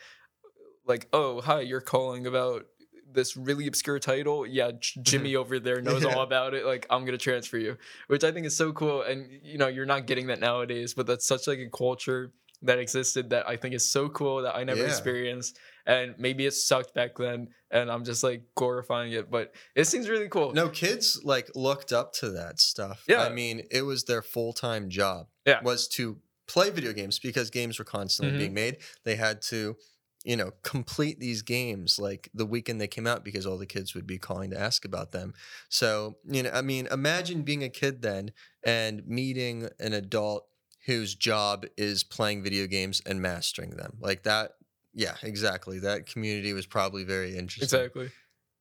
like oh hi you're calling about this really obscure title? Yeah J- jimmy over there knows Yeah. all about it like i'm gonna transfer you. Which i think is so cool and you know you're not getting that nowadays but that's such like a culture that existed that i think is so cool that i never Yeah. experienced and maybe it sucked back then and i'm just like glorifying it but it seems really cool No, kids like looked up to that stuff. Yeah. I mean, it was their full time job. Yeah. Was to play video games because games were constantly Mhm. being made. They had to, you know, complete these games like the weekend they came out because all the kids would be calling to ask about them. So, you know, I mean, imagine being a kid then and meeting an adult whose job is playing video games and mastering them. Like that. Yeah, exactly. That community was probably very interesting. Exactly.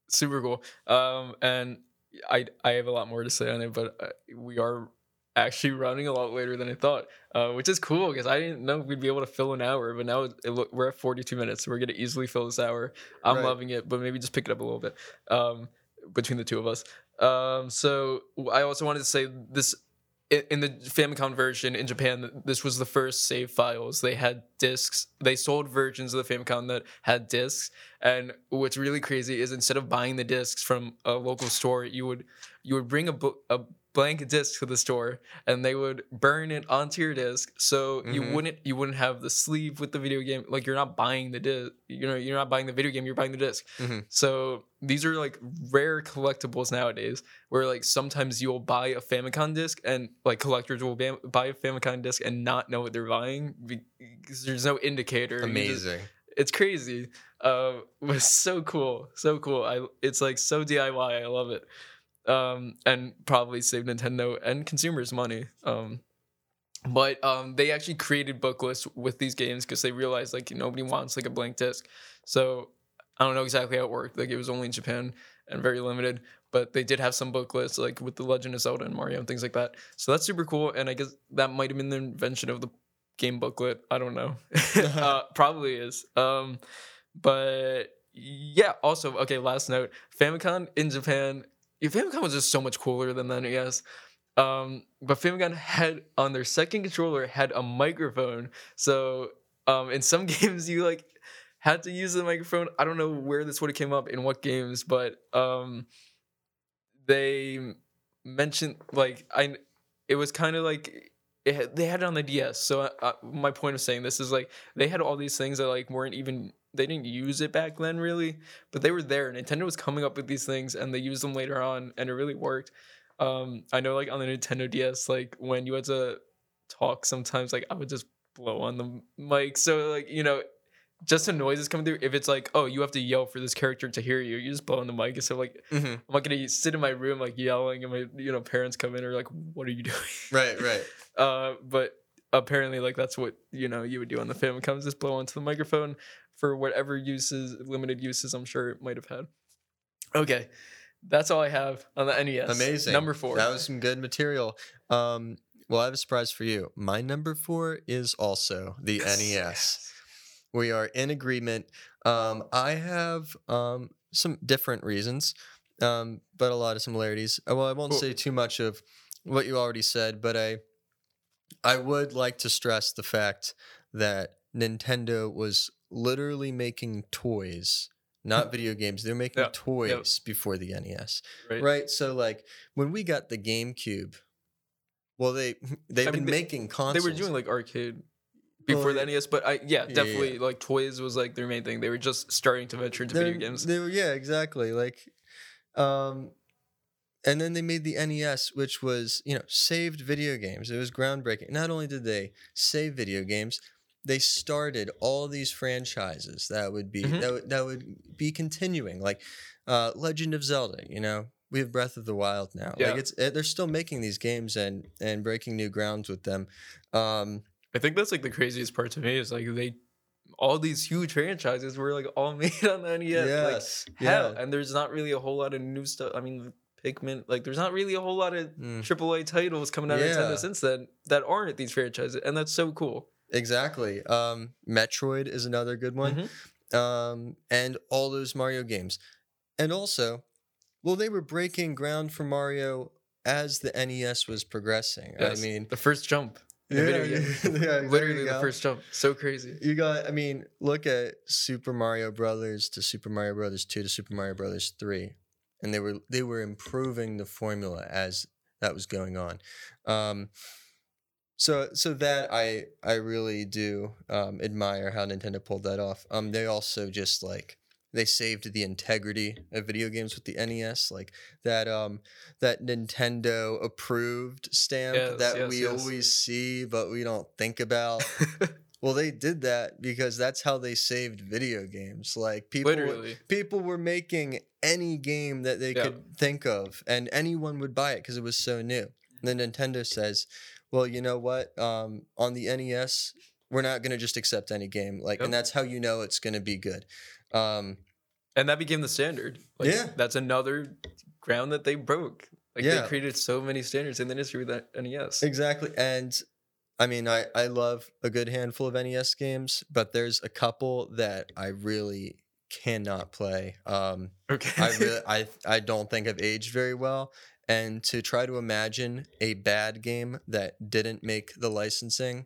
Super cool. Um, and I I have a lot more to say on it, but uh, we are actually running a lot later than I thought, uh, which is cool because I didn't know we'd be able to fill an hour, but now it, it we're at 42 minutes, so we're gonna easily fill this hour. I'm Right. loving it, but maybe just pick it up a little bit um, between the two of us. Um, so I also wanted to say this in the Famicom version in Japan, this was the first save files. They had discs. They sold versions of the Famicom that had discs. And what's really crazy is instead of buying the discs from a local store, you would you would bring a book a blank disc to the store, and they would burn it onto your disc. So you Mhm. wouldn't you wouldn't have the sleeve with the video game. Like you're not buying the disc. You know you're not buying the video game. You're buying the disc. Mhm. So these are like rare collectibles nowadays, where like sometimes you'll buy a Famicom disc and like collectors will ba- buy a Famicom disc and not know what they're buying because there's no indicator. You Amazing. it's crazy. Uh, but it's so cool, so cool. I it's like so DIY. I love it. Um, and probably save Nintendo and consumers money. Um, but um, they actually created booklets with these games because they realized like nobody wants like a blank disc. So I don't know exactly how it worked. Like it was only in Japan and very limited, but they did have some booklets like with the Legend of Zelda and Mario and things like that. So that's super cool. And I guess that might have been the invention of the game booklet. I don't know. uh, probably is. Um, but yeah. Also, okay. Last note: Famicom in Japan. Yeah, Famicom was just so much cooler than the NES. Um, but Famicom had on their second controller had a microphone. So um, in some games you like had to use the microphone. I don't know where this would have came up in what games, but um, they mentioned like I. It was kind of like they had it on the DS. So uh, uh, my point of saying this is like they had all these things that like weren't even they didn't use it back then really, but they were there. Nintendo was coming up with these things and they used them later on, and it really worked. Um, I know like on the Nintendo DS, like when you had to talk, sometimes like I would just blow on the mic. So like you know, just the noises coming through. If it's like, oh, you have to yell for this character to hear you, you just blow on the mic. So like, Mhm. I'm not gonna sit in my room like yelling, and my you know parents come in or like, what are you doing? Right, right. Uh, but apparently, like that's what you know you would do on the Famicom just blow onto the microphone for whatever uses, limited uses. I'm sure it might have had. Okay, that's all I have on the NES. Amazing. Number four. That was some good material. Um, well, I have a surprise for you. My number four is also the Yes, NES. yes. We are in agreement. Um, I have um, some different reasons, um, but a lot of similarities. Uh, Well, I won't Cool. say too much of what you already said, but I, I would like to stress the fact that Nintendo was literally making toys, not video games. They're making Yeah, toys before the NES Right. right so like when we got the gamecube well they they've I been mean, making consoles They were doing like arcade before Well, the NES, but I yeah, yeah, yeah. definitely like toys was like their main thing. They were just starting to venture into video They're- games. they were yeah exactly like um and then they made the NES which was you know saved video games it was groundbreaking not only did they save video games they started all these franchises that would be Mhm. that, would, that would be continuing like uh Legend of Zelda you know we have Breath of the Wild now Yeah. like it's eh, they're still making these games and and breaking new grounds with them um I think that's like the craziest part to me is like they all these huge franchises were like all made on the NES. yes Like hell, yeah and there's not really a whole lot of new stuff. I mean, Pikmin, like there's not really a whole lot of Mm. AAA titles coming out of Yeah. Nintendo since then that aren't these franchises, and that's so cool. Exactly. Um, Metroid is another good one. Mhm. Um, and all those Mario games. And also, well, they were breaking ground for Mario as the NES was progressing. Yes, I mean, the first jump, video game. yeah, literally the go. first jump, so crazy. You got, I mean, look at Super Mario Brothers to Super Mario Brothers 2 to Super Mario Brothers 3. And they were they were improving the formula as that was going on. Um, so so that I I really do um, admire how Nintendo pulled that off. Um, they also just like they saved the integrity of video games with the NES, like that um that Nintendo approved stamp Yes, that yes, we yes. always see but we don't think about. Well, they did that because that's how they saved video games. Like people, literally. people were making any game that they Yeah. could think of, and anyone would buy it because it was so new. And then Nintendo says, "Well, you know what? Um, on the NES, we're not going to just accept any game. Like, Yep. and that's how you know it's going to be good." Um, and that became the standard. Like, Yeah. that's another ground that they broke. Like Yeah. they created so many standards in the industry with that NES. Exactly. And I mean, I, I love a good handful of NES games, but there's a couple that I really cannot play. Um, Okay. I really, I, I don't think have aged very well. And to try to imagine a bad game that didn't make the licensing,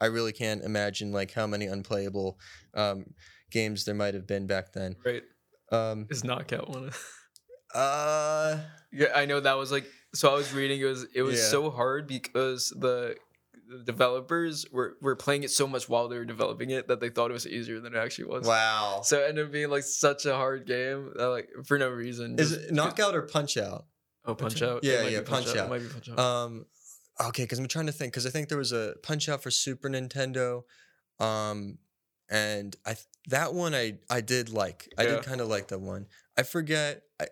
I really can't imagine like how many unplayable um, games there might have been back then. right. Um, Is knockout one? Of uh, yeah, I know that was like. So I was reading. It was it was Yeah. so hard because the, the developers were were playing it so much while they were developing it that they thought it was easier than it actually was. wow. So it ended up being like such a hard game, that, like for no reason. Is it knockout or punch out? Oh, punch Out? out. Yeah, yeah, Punch It Out. might be punch out. Um, okay, because I'm trying to think because I think there was a Punch Out for Super Nintendo, um, and I th- that one I I did like. I Yeah. did kind of like that one. I forget. I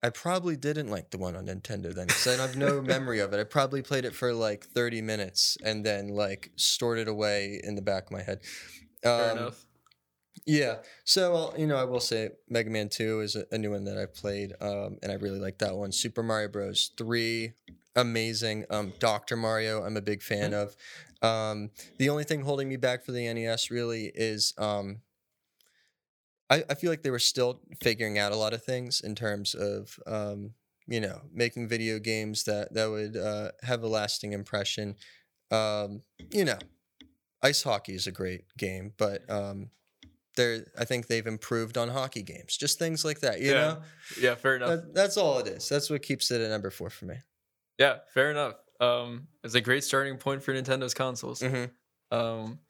I probably didn't like the one on Nintendo then because I have no memory of it. I probably played it for like 30 minutes and then like stored it away in the back of my head. Fair Um, enough. Yeah. So, uh, you know, I will say Mega Man 2 is a, a new one that I've played, um, and I really like that one. Super Mario Bros. 3, amazing. Um, Dr. Mario, I'm a big fan of. Um, the only thing holding me back for the NES really is um, I, I feel like they were still figuring out a lot of things in terms of, um, you know, making video games that, that would uh, have a lasting impression. Um, you know, ice hockey is a great game, but um, they're I think they've improved on hockey games. Just things like that, you Yeah, know. Yeah, fair enough. That, that's all it is. That's what keeps it at number four for me. yeah, fair enough. Um, it's a great starting point for Nintendo's consoles. Mm-hmm. Um,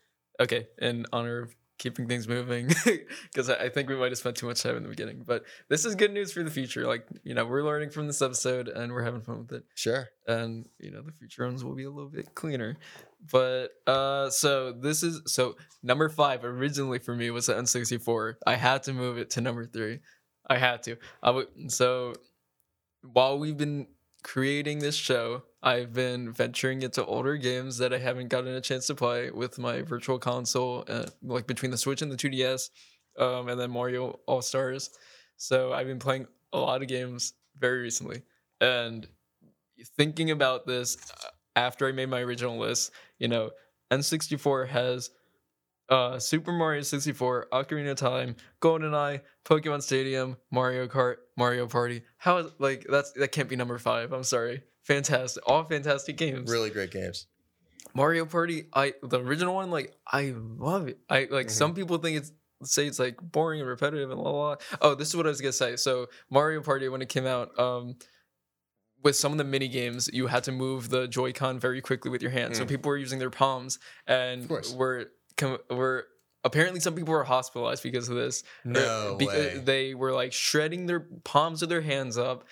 okay, in honor of keeping things moving because I, I think we might have spent too much time in the beginning. But this is good news for the future. Like you know, we're learning from this episode and we're having fun with it. Sure. and you know the future ones will be a little bit cleaner but uh so this is so number five originally for me was the n64 i had to move it to number three i had to i would so while we've been creating this show i've been venturing into older games that i haven't gotten a chance to play with my virtual console uh, like between the switch and the 2ds um and then mario all stars so i've been playing a lot of games very recently and thinking about this uh, after I made my original list, you know, N64 has uh Super Mario 64, Ocarina of Time, GoldenEye, Pokemon Stadium, Mario Kart, Mario Party. How is like that's that can't be number 5. I'm sorry. Fantastic. All fantastic games. Really great games. Mario Party, I the original one like I love it. I like Mhm. some people think it's say it's like boring and repetitive and la la. Oh, this is what I was gonna say. So Mario Party when it came out, um, with some of the mini games, you had to move the Joy-Con very quickly with your hands. So Mm. people were using their palms, and were com- were apparently some people were hospitalized because of this. No because way. they were like shredding their palms of their hands up.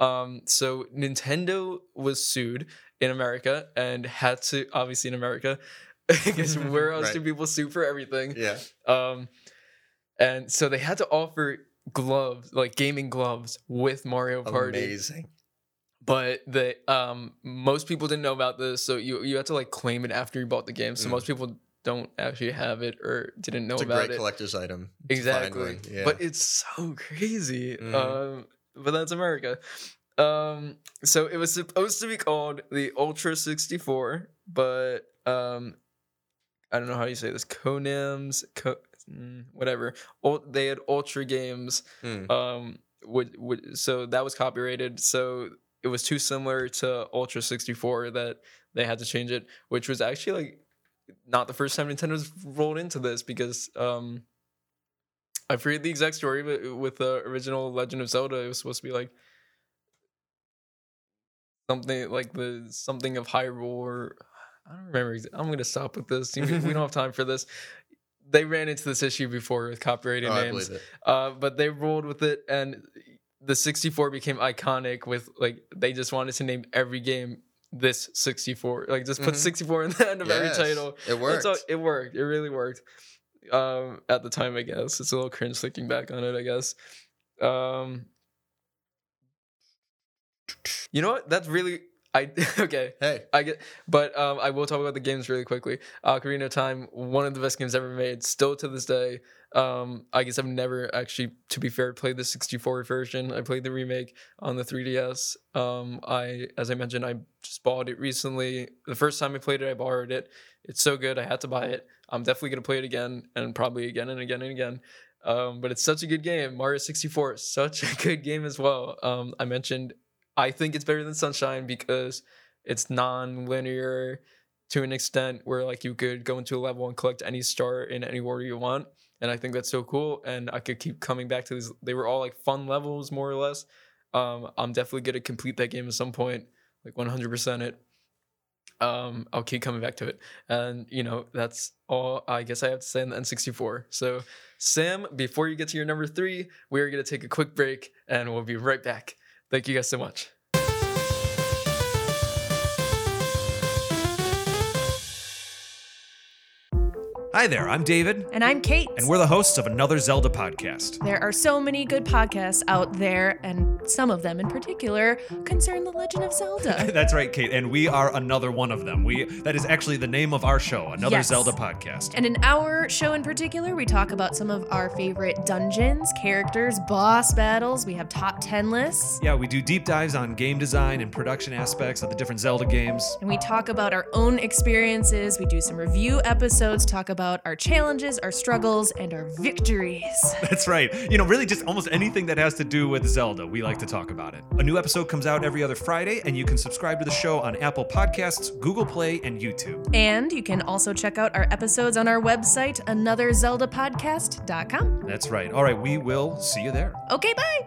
Um, so Nintendo was sued in America and had to obviously in America because where else do people sue for everything? Yeah. Um, and so they had to offer gloves, like gaming gloves, with Mario Party. Amazing. But the um most people didn't know about this, so you you had to like claim it after you bought the game. So Mm. most people don't actually have it or didn't know It's about it. It's a great collector's item. Exactly. Yeah. But it's so crazy. Mhm. Um, but that's America. Um, so it was supposed to be called the Ultra 64, but um, I don't know how you say this. Konams, Co- mm, whatever. They had Ultra games. Mm. Um, would would so that was copyrighted. So it was too similar to Ultra 64 that they had to change it, which was actually like not the first time Nintendo's rolled into this because um I forget the exact story, but with the original Legend of Zelda, it was supposed to be like something like the something of Hyrule or I don't remember. I'm gonna stop with this. We don't have time for this. They ran into this issue before with copyrighted Oh, names. Uh, but they rolled with it, and the 64 became iconic. With like, they just wanted to name every game this 64. Like, just put Mhm. 64 in the end of Yes, every title. It worked. All, it worked. It really worked. Um, at the time, I guess it's a little cringe thinking back on it. I guess. Um, you know what? That's really I okay. hey. I get, but um, I will talk about the games really quickly. Ocarina of Time, one of the best games ever made, still to this day. Um, I guess I've never actually, to be fair, played the 64 version. I played the remake on the 3DS. Um, I, as I mentioned, I just bought it recently. The first time I played it, I borrowed it. It's so good, I had to buy it. I'm definitely gonna play it again and probably again and again and again. Um, but it's such a good game. Mario 64, is such a good game as well. Um, I mentioned I think it's better than Sunshine because it's non-linear to an extent where like you could go into a level and collect any star in any order you want and i think that's so cool and i could keep coming back to these they were all like fun levels more or less um i'm definitely gonna complete that game at some point like 100% it um i'll keep coming back to it. And you know that's all i guess i have to say on the n64 so sam before you get to your number three we are gonna take a quick break and we'll be right back. Thank you guys so much Hi there, I'm David, And I'm Kate. and we're the hosts of another Zelda podcast. there are so many good podcasts out there, and some of them in particular concern The Legend of Zelda. That's right, Kate, and we are another one of them. We that is actually the name of our show, another Yes. Zelda podcast. and in our show in particular, we talk about some of our favorite dungeons, characters, boss battles. We have top 10 lists. Yeah, we do deep dives on game design and production aspects of the different Zelda games. And we talk about our own experiences. We do some review episodes, talk about our challenges, our struggles, and our victories. That's right. You know, really just almost anything that has to do with Zelda, we like to talk about it. A new episode comes out every other Friday, and you can subscribe to the show on Apple Podcasts, Google Play, and YouTube. And you can also check out our episodes on our website, anotherzeldapodcast.com. That's right. All right, we will see you there. Okay, bye.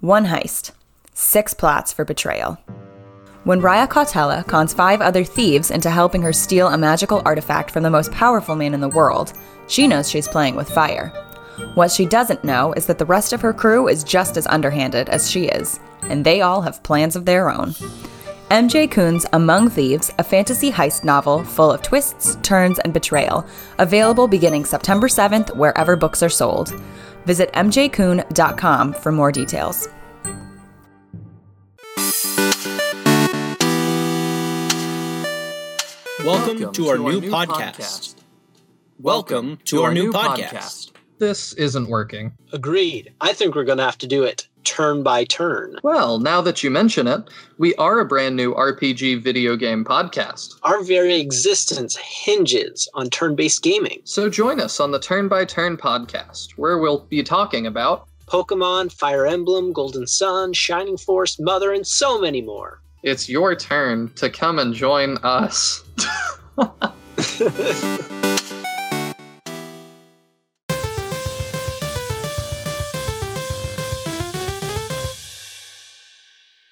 One heist, six plots for betrayal. When Ryia Cautella cons five other thieves into helping her steal a magical artifact from the most powerful man in the world, she knows she's playing with fire. What she doesn't know is that the rest of her crew is just as underhanded as she is, and they all have plans of their own. MJ Kuhn's Among Thieves, a fantasy heist novel full of twists, turns, and betrayal, available beginning September 7th wherever books are sold. Visit mjkuhn.com for more details. Welcome, to, our, new, podcast. Welcome to our new podcast. This isn't working. Agreed. I think we're going to have to do it turn by turn. Well, now that you mention it, we are a brand new RPG video game podcast. Our very existence hinges on turn based gaming. So join us on the Turn by Turn podcast, where we'll be talking about Pokemon, Fire Emblem, Golden Sun, Shining Force, Mother, and so many more. It's your turn to come and join us.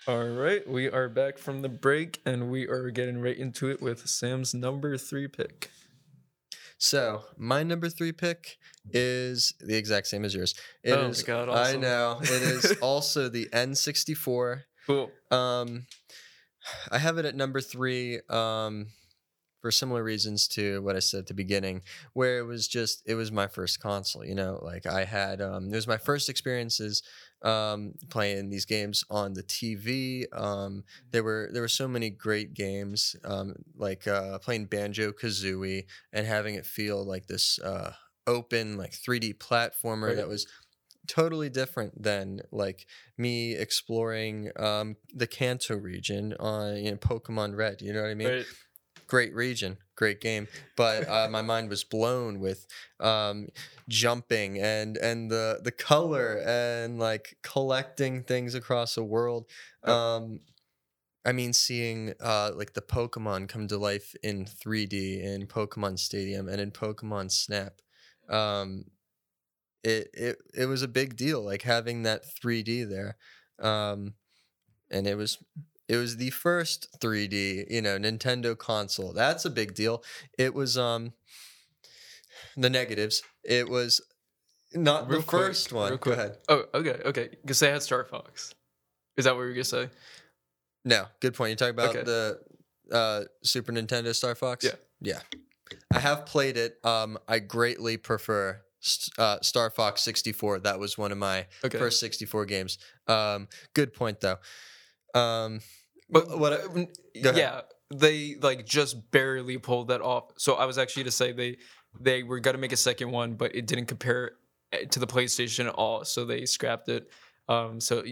All right, we are back from the break and we are getting right into it with Sam's number three pick. So my number three pick is the exact same as yours. It Oh my is- God, I know. It is also the N64. Cool. Um, I have it at number three. Um, for similar reasons to what I said at the beginning, where it was just it was my first console. You know, like I had um, it was my first experiences um, playing these games on the TV. Um, there were there were so many great games, um, like uh, playing Banjo Kazooie and having it feel like this uh, open, like 3D platformer Right. that was totally different than like me exploring um, the Kanto region on you know, Pokemon Red. You know what I mean? Right. Great region, great game, but uh, my mind was blown with um, jumping and and the the color and like collecting things across the world. Um, I mean, seeing uh, like the Pokemon come to life in 3D in Pokemon Stadium and in Pokemon Snap. Um, it it it was a big deal, like having that 3D there, um, and it was it was the first 3D, you know, Nintendo console. That's a big deal. It was um the negatives. It was not Real the quick, first one. Go ahead. Oh, okay, okay. Because they had Star Fox. Is that what you were gonna say? No, good point. You talk about Okay. the uh, Super Nintendo Star Fox. Yeah. yeah. I have played it. Um, I greatly prefer uh, Star Fox 64. That was one of my Okay. first 64 games. Um, good point though. Um, But what? I, yeah, they like just barely pulled that off. So I was actually to say they they were gonna make a second one, but it didn't compare eh, to the PlayStation at all, so they scrapped it. Um, so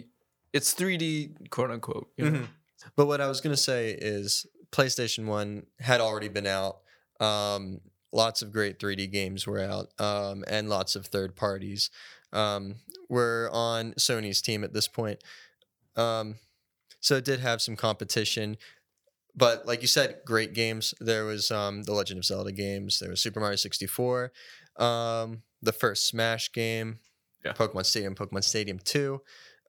it's 3D, quote unquote. You know? Mhm. But what I was gonna say is PlayStation One had already been out. Um, lots of great 3D games were out, um, and lots of third parties um, were on Sony's team at this point. Um, so it did have some competition. But like you said, great games. There was um, the Legend of Zelda games. There was Super Mario 64, um, the first Smash game, Yeah. Pokemon Stadium, Pokemon Stadium 2.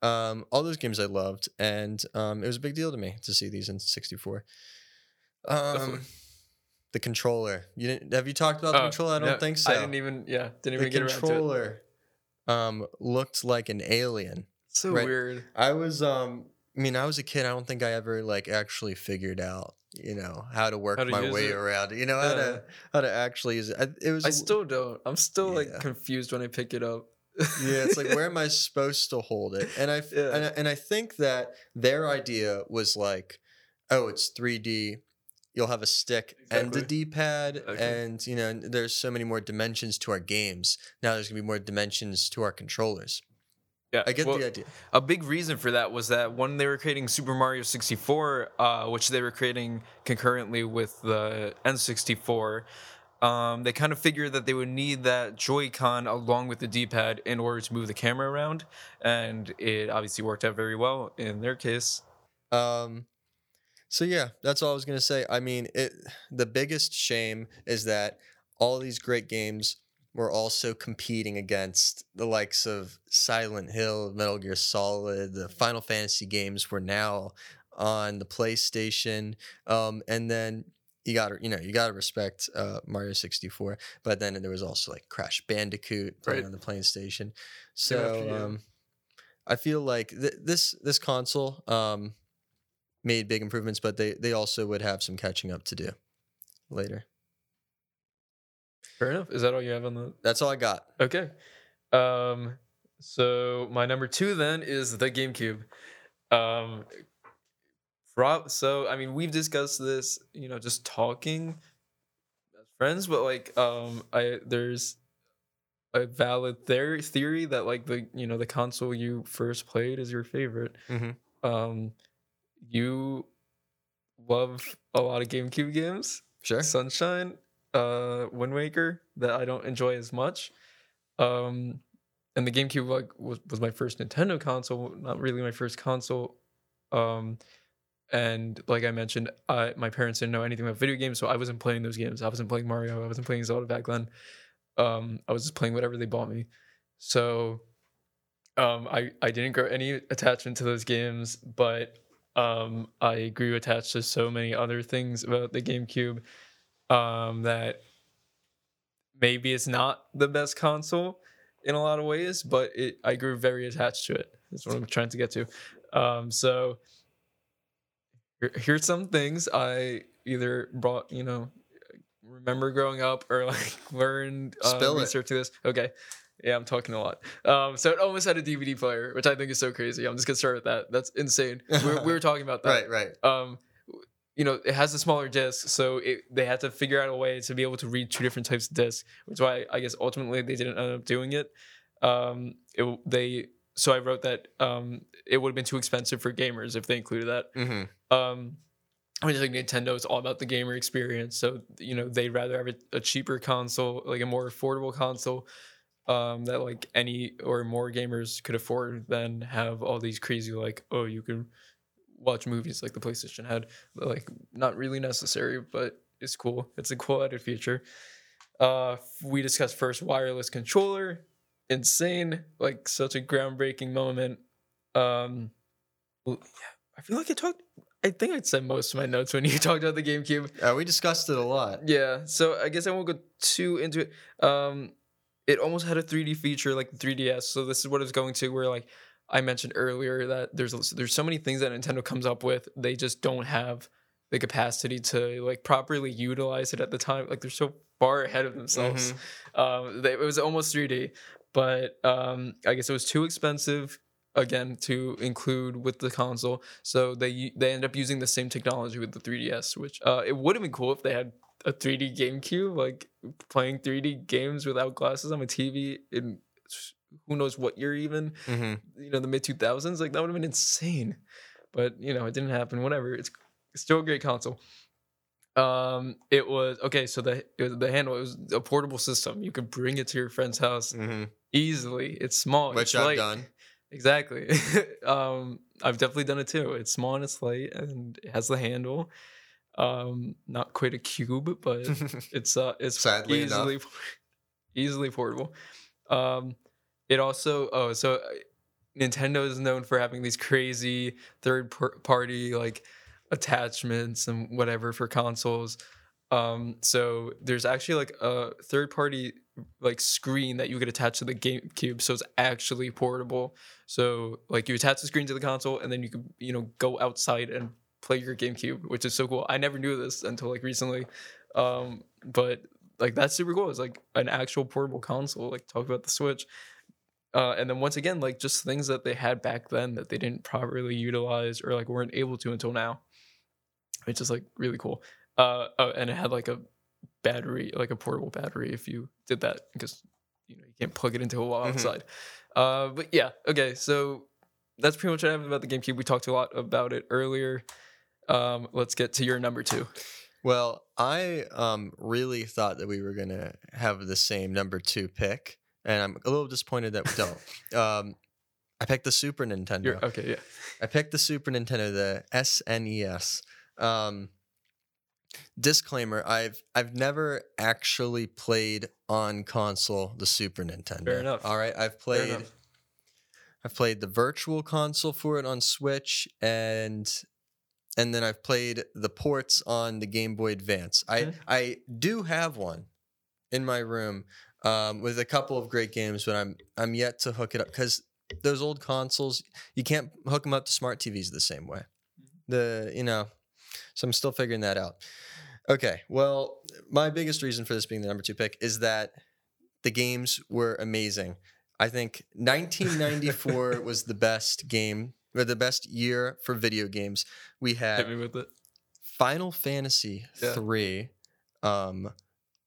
Um, all those games I loved, and um, it was a big deal to me to see these in 64. Um, Definitely. The controller. You didn't? Have you talked about the Oh, controller? I don't no, think so. I didn't even. Yeah, didn't the even get around to it. controller um, looked like an alien. So right. weird. I was um I mean I was a kid I don't think I ever like actually figured out you know how to work How to my way it. around it. you know how to how to actually use it I, it was I still don't. I'm still Yeah. like confused when I pick it up. yeah it's like where am I supposed to hold it and I Yeah. and, I- and I think that their idea was like oh it's 3D you'll have a stick and a Exactly. D-pad and you know there's so many more dimensions to our games now there's going to be more dimensions to our controllers Yeah, I get well, the idea A big reason for that was that when they were creating Super Mario 64, uh, which they were creating concurrently with the N64, um, they kind of figured that they would need that Joy-Con along with the D-pad in order to move the camera around, and it obviously worked out very well in their case. Um, so yeah, that's all I was gonna say. I mean, it. The biggest shame is that all these great games were also competing against the likes of Silent Hill, Metal Gear Solid, the Final Fantasy games were now on the PlayStation, um, and then you got to you know you got to respect uh, Mario 64. But then there was also like Crash Bandicoot playing Right. on the PlayStation. So you. um, I feel like th- this this console um, made big improvements, but they they also would have some catching up to do later. Fair enough. Is that all you have on the That's all I got. Okay. Um so my number 2 then is the GameCube. Um so I mean we've discussed this, you know, just talking as friends, but like um I there's a valid theory theory that like the you know the console you first played is your favorite. Mhm. Um you love a lot of GameCube games. Sure. Sunshine, uh, Wind Waker that I don't enjoy as much. Um, and the GameCube like was, was my first Nintendo console, not really my first console. Um, and like I mentioned, I my parents didn't know anything about video games, so I wasn't playing those games. I wasn't playing Mario. I wasn't playing Zelda back then. Um, I was just playing whatever they bought me. So, um, I I didn't grow any attachment to those games, but um, I grew attached to so many other things about the GameCube um, that maybe it's not the best console in a lot of ways, but it I grew very attached to it. That's what I'm trying to get to. Um, so here, here's some things I either brought, you know, remember growing up or like learned uh, Spill it. researching this. Okay. Yeah, I'm talking a lot. Um, so it almost had a DVD player, which I think is so crazy. I'm just gonna start with that. That's insane. We were, we were talking about that Right, right. um you know it has a smaller disc so it, they had to figure out a way to be able to read two different types of discs which is why i guess ultimately they didn't end up doing it um it, they so i wrote that um it would have been too expensive for gamers if they included that hmm um I mean, like Nintendo is all about the gamer experience, so you know they'd rather have a, a cheaper console, like a more affordable console, um, that like any or more gamers could afford than have all these crazy like oh you can watch movies like the PlayStation had, but, like not really necessary, but it's cool. It's a cool added feature. Uh, we discussed first wireless controller, insane, like such a groundbreaking moment. Um, yeah, I feel like I talked. I think I'd said most of my notes when you talked about the GameCube. Uh, we discussed it a lot. Yeah, so I guess I won't go too into it. Um, it almost had a 3D feature like the 3DS. So this is what it's going to. Where like I mentioned earlier that there's there's so many things that Nintendo comes up with, they just don't have the capacity to like properly utilize it at the time. Like they're so far ahead of themselves. Um, they, it was almost 3D, but um, I guess it was too expensive again to include with the console. So they they end up using the same technology with the 3DS, which uh, it would have been cool if they had a 3D GameCube, like playing 3D games without glasses on a TV in who knows what year even, hmm you know, the mid 2000s. Like that would have been insane. But you know, it didn't happen. Whatever. It's still a great console. Um, it was okay. So the it was, the handle it was a portable system. You could bring it to your friend's house hmm easily. It's small. Which it's I've light. done. Exactly. um, I've definitely done it too. It's small and it's light, and it has the handle. Um, not quite a cube, but it's uh, it's Sadly enough. easily easily portable. Um, it also oh so uh, Nintendo is known for having these crazy third party like attachments and whatever for consoles. Um, so there's actually like a third party like screen that you could attach to the GameCube, so it's actually portable. So like you attach the screen to the console, and then you could you know go outside and play your GameCube, which is so cool. I never knew this until like recently, um, but like that's super cool. It's like an actual portable console. Like talk about the Switch. Uh, and then once again, like just things that they had back then that they didn't properly utilize or like weren't able to until now, which is like really cool. Uh, oh, and it had like a battery, like a portable battery, if you did that, because you know you can't plug it into a wall Mhm. outside. Uh, but yeah, okay, so that's pretty much what I have about the GameCube. We talked a lot about it earlier. Um, let's get to your number two. Well, I um, really thought that we were gonna have the same number two pick, and I'm a little disappointed that we don't. um, I picked the Super Nintendo. You're, okay, yeah. I picked the Super Nintendo, the SNES. Um, disclaimer: I've I've never actually played on console the Super Nintendo. Fair enough. All right, I've played. I've played the virtual console for it on Switch, and and then I've played the ports on the Game Boy Advance. I. I do have one in my room um, with a couple of great games, but I'm I'm yet to hook it up because those old consoles you can't hook them up to smart TVs the same way. The you know, so I'm still figuring that out. Okay, well, my biggest reason for this being the number two pick is that the games were amazing. I think 1994 was the best game or the best year for video games. We Hit had me with it. Final Fantasy Yeah. 3 um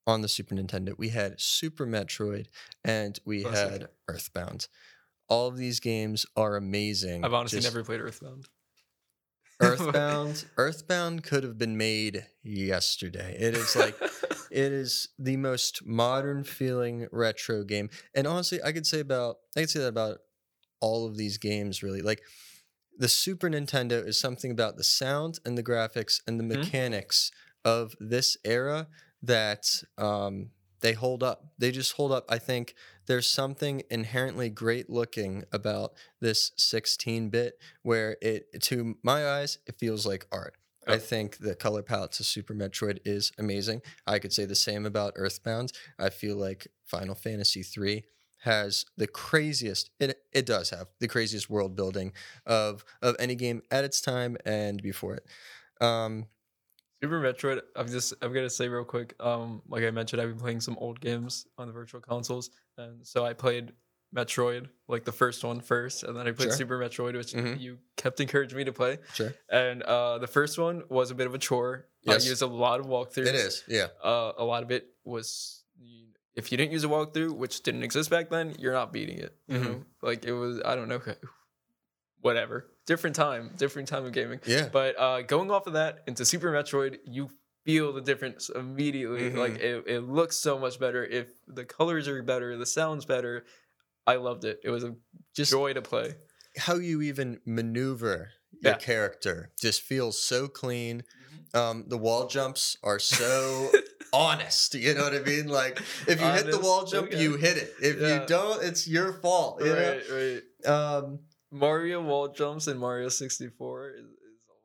on the Super Nintendo. We had Super Metroid and we Classic. had Earthbound. All of these games are amazing. I've honestly Just never played Earthbound. Earthbound Earthbound could have been made yesterday. It is like it is the most modern feeling retro game. And honestly, I could say about I could say that about all of these games really. Like the Super Nintendo is something about the sound and the graphics and the Mhm. mechanics of this era that um they hold up. They just hold up. I think there's something inherently great looking about this 16 bit where it to my eyes it feels like art. I think the color palette to Super Metroid is amazing. I could say the same about Earthbound. I feel like Final Fantasy III has the craziest it it does have the craziest world building of of any game at its time and before it. Um Super Metroid. I'm just I'm gonna say real quick. Um, like I mentioned, I've been playing some old games on the virtual consoles, and so I played Metroid, like the first one first, and then I played Sure. Super Metroid, which Mhm. you kept encouraging me to play. sure. And uh, the first one was a bit of a chore. Yes. I used a lot of walkthroughs. It is. Yeah. Uh, a lot of it was if you didn't use a walkthrough, which didn't exist back then, you're not beating it. You Mhm. know, like it was. I don't know. Whatever. Different time. Different time of gaming. Yeah. But uh, going off of that into Super Metroid, you feel the difference immediately. Like Mhm. it, it looks so much better. If the colors are better, the sound's better. I loved it. It was a Just joy to play. how you even maneuver your Yeah. character just feels so clean. Um, the wall jumps are so honest. You know what I mean? Like if you hit the wall jump, okay. you hit it. If Yeah. you don't, it's your fault. You Right, right. Um, Mario wall jumps in Mario 64 is, is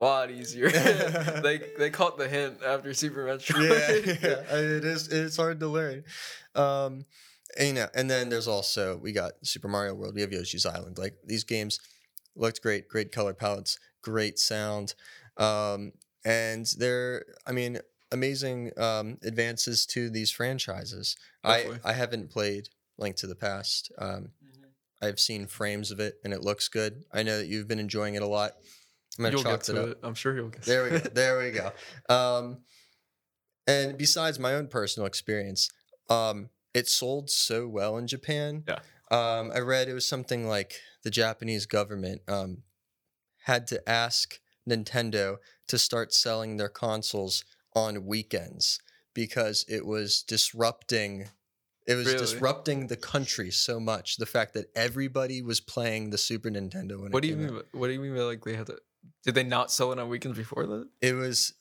a lot easier. they they caught the hint after Super yeah, Metroid. yeah, it is. It's hard to learn. Um, and, you know, and then there's also we got Super Mario World. We have Yoshi's Island. Like these games looked great, great color palettes, great sound, um, and they're. I mean, amazing um, advances to these franchises. I Definitely. I haven't played Link to the Past. Um, I've seen frames of it and it looks good. I know that you've been enjoying it a lot. I'm gonna You'll chalk get it to up. it. I'm sure you'll get There we go. There we go. Um, and besides my own personal experience, um, it sold so well in Japan. Yeah. Um, I read it was something like the Japanese government um, had to ask Nintendo to start selling their consoles on weekends because it was disrupting. It was Really? disrupting the country so much. The fact that everybody was playing the Super Nintendo. When What do you mean? by- What do you mean by like they had to? Did they not sell it on weekends before that? it was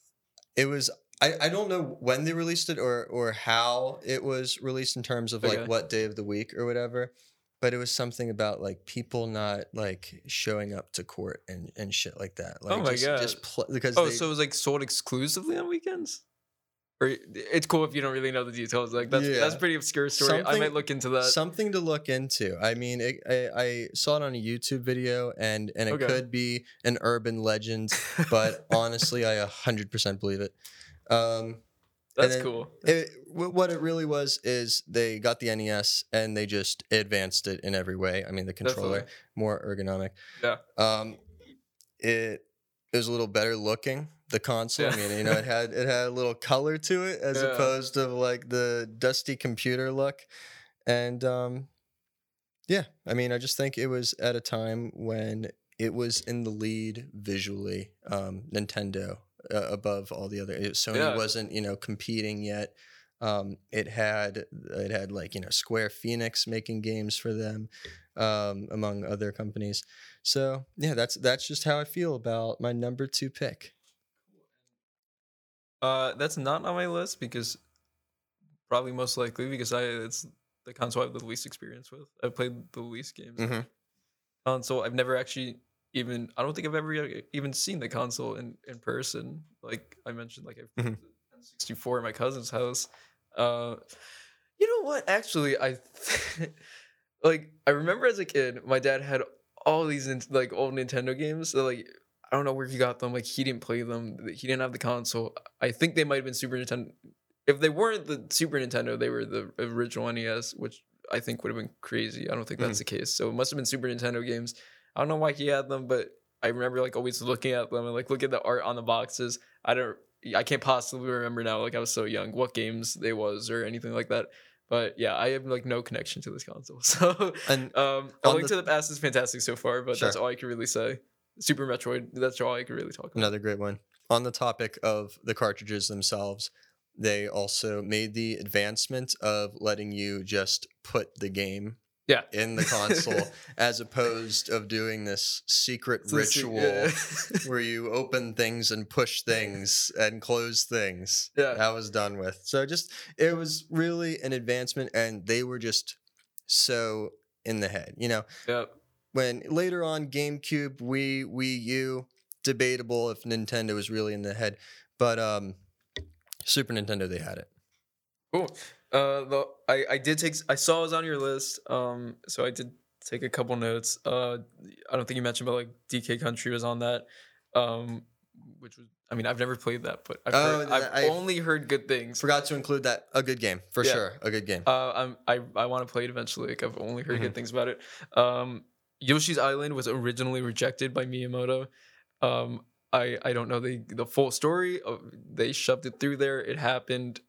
it was I, I don't know when they released it or or how it was released in terms of like what day of the week or whatever but it was something about like people not like showing up to court and and shit like that like Oh my just, God. just pl- because Oh, they, so it was like sold exclusively on weekends. Or it's cool if you don't really know the details. Like that's that's Yeah. pretty obscure story. I might look into that. something to look into i mean it, I, I saw it on a youtube video and and it Okay. could be an urban legend but honestly i 100% believe it um that's then- cool. it, what it really was is they got the NES and they just advanced it in every way. I mean, the controller Definitely. more ergonomic. Yeah. Um, it it was a little better looking. The console. I mean, you know, it had it had a little color to it as Yeah. opposed to like the dusty computer look. And um, yeah, I mean, I just think it was at a time when it was in the lead visually. Um, Nintendo uh, above all the other. It, Sony Yeah. wasn't, you know, competing yet. Um, it had it had like you know Square Enix making games for them, um, among other companies. So yeah, that's that's just how I feel about my number two pick. Uh, that's not on my list because probably most likely because I it's the console I have the least experience with. I've played the least games. Mhm. Console I've never actually even I don't think I've ever even seen the console in in person. Like I mentioned, like I've Mhm. 64 at my cousin's house. Uh, you know what? Actually, I like I remember as a kid, my dad had all these like old Nintendo games. So like I don't know where he got them. Like he didn't play them. He didn't have the console. I think they might have been Super Nintendo. If they weren't the Super Nintendo, they were the original NES, which I think would have been crazy. I don't think that's the case. So it must have been Super Nintendo games. I don't know why he had them, but I remember like always looking at them and like look at the art on the boxes. I don't I can't possibly remember now, like I was so young, what games they was or anything like that. But yeah, I have like no connection to this console. So And um A Link the- to the Past is fantastic so far, but that's all I can really say. Super Metroid, that's all I can really talk about. Another great one. On the topic of the cartridges themselves, they also made the advancement of letting you just put the game Yeah. in the console as opposed of doing this secret It's se- ritual yeah. where you open things and push things and close things. Yeah. That was done with. So just it was really an advancement and they were just so in the head. You know, yeah. when later on GameCube, Wii, Wii U, debatable if Nintendo was really in the head, but um, Super Nintendo they had it. Cool. Uh, the I I did take I saw it was on your list. Um, so I did take a couple notes. Uh, I don't think you mentioned, but like DK Country was on that. Um, which was I mean I've never played that, but I've, Oh, heard, I've I only heard good things. Forgot to include that. A good game for Yeah. sure. A good game. Uh, I'm I I want to play it eventually. Like I've only heard Mm-hmm. good things about it. Um, Yoshi's Island was originally rejected by Miyamoto. Um, I I don't know the the full story. Of, they shoved it through there. It happened.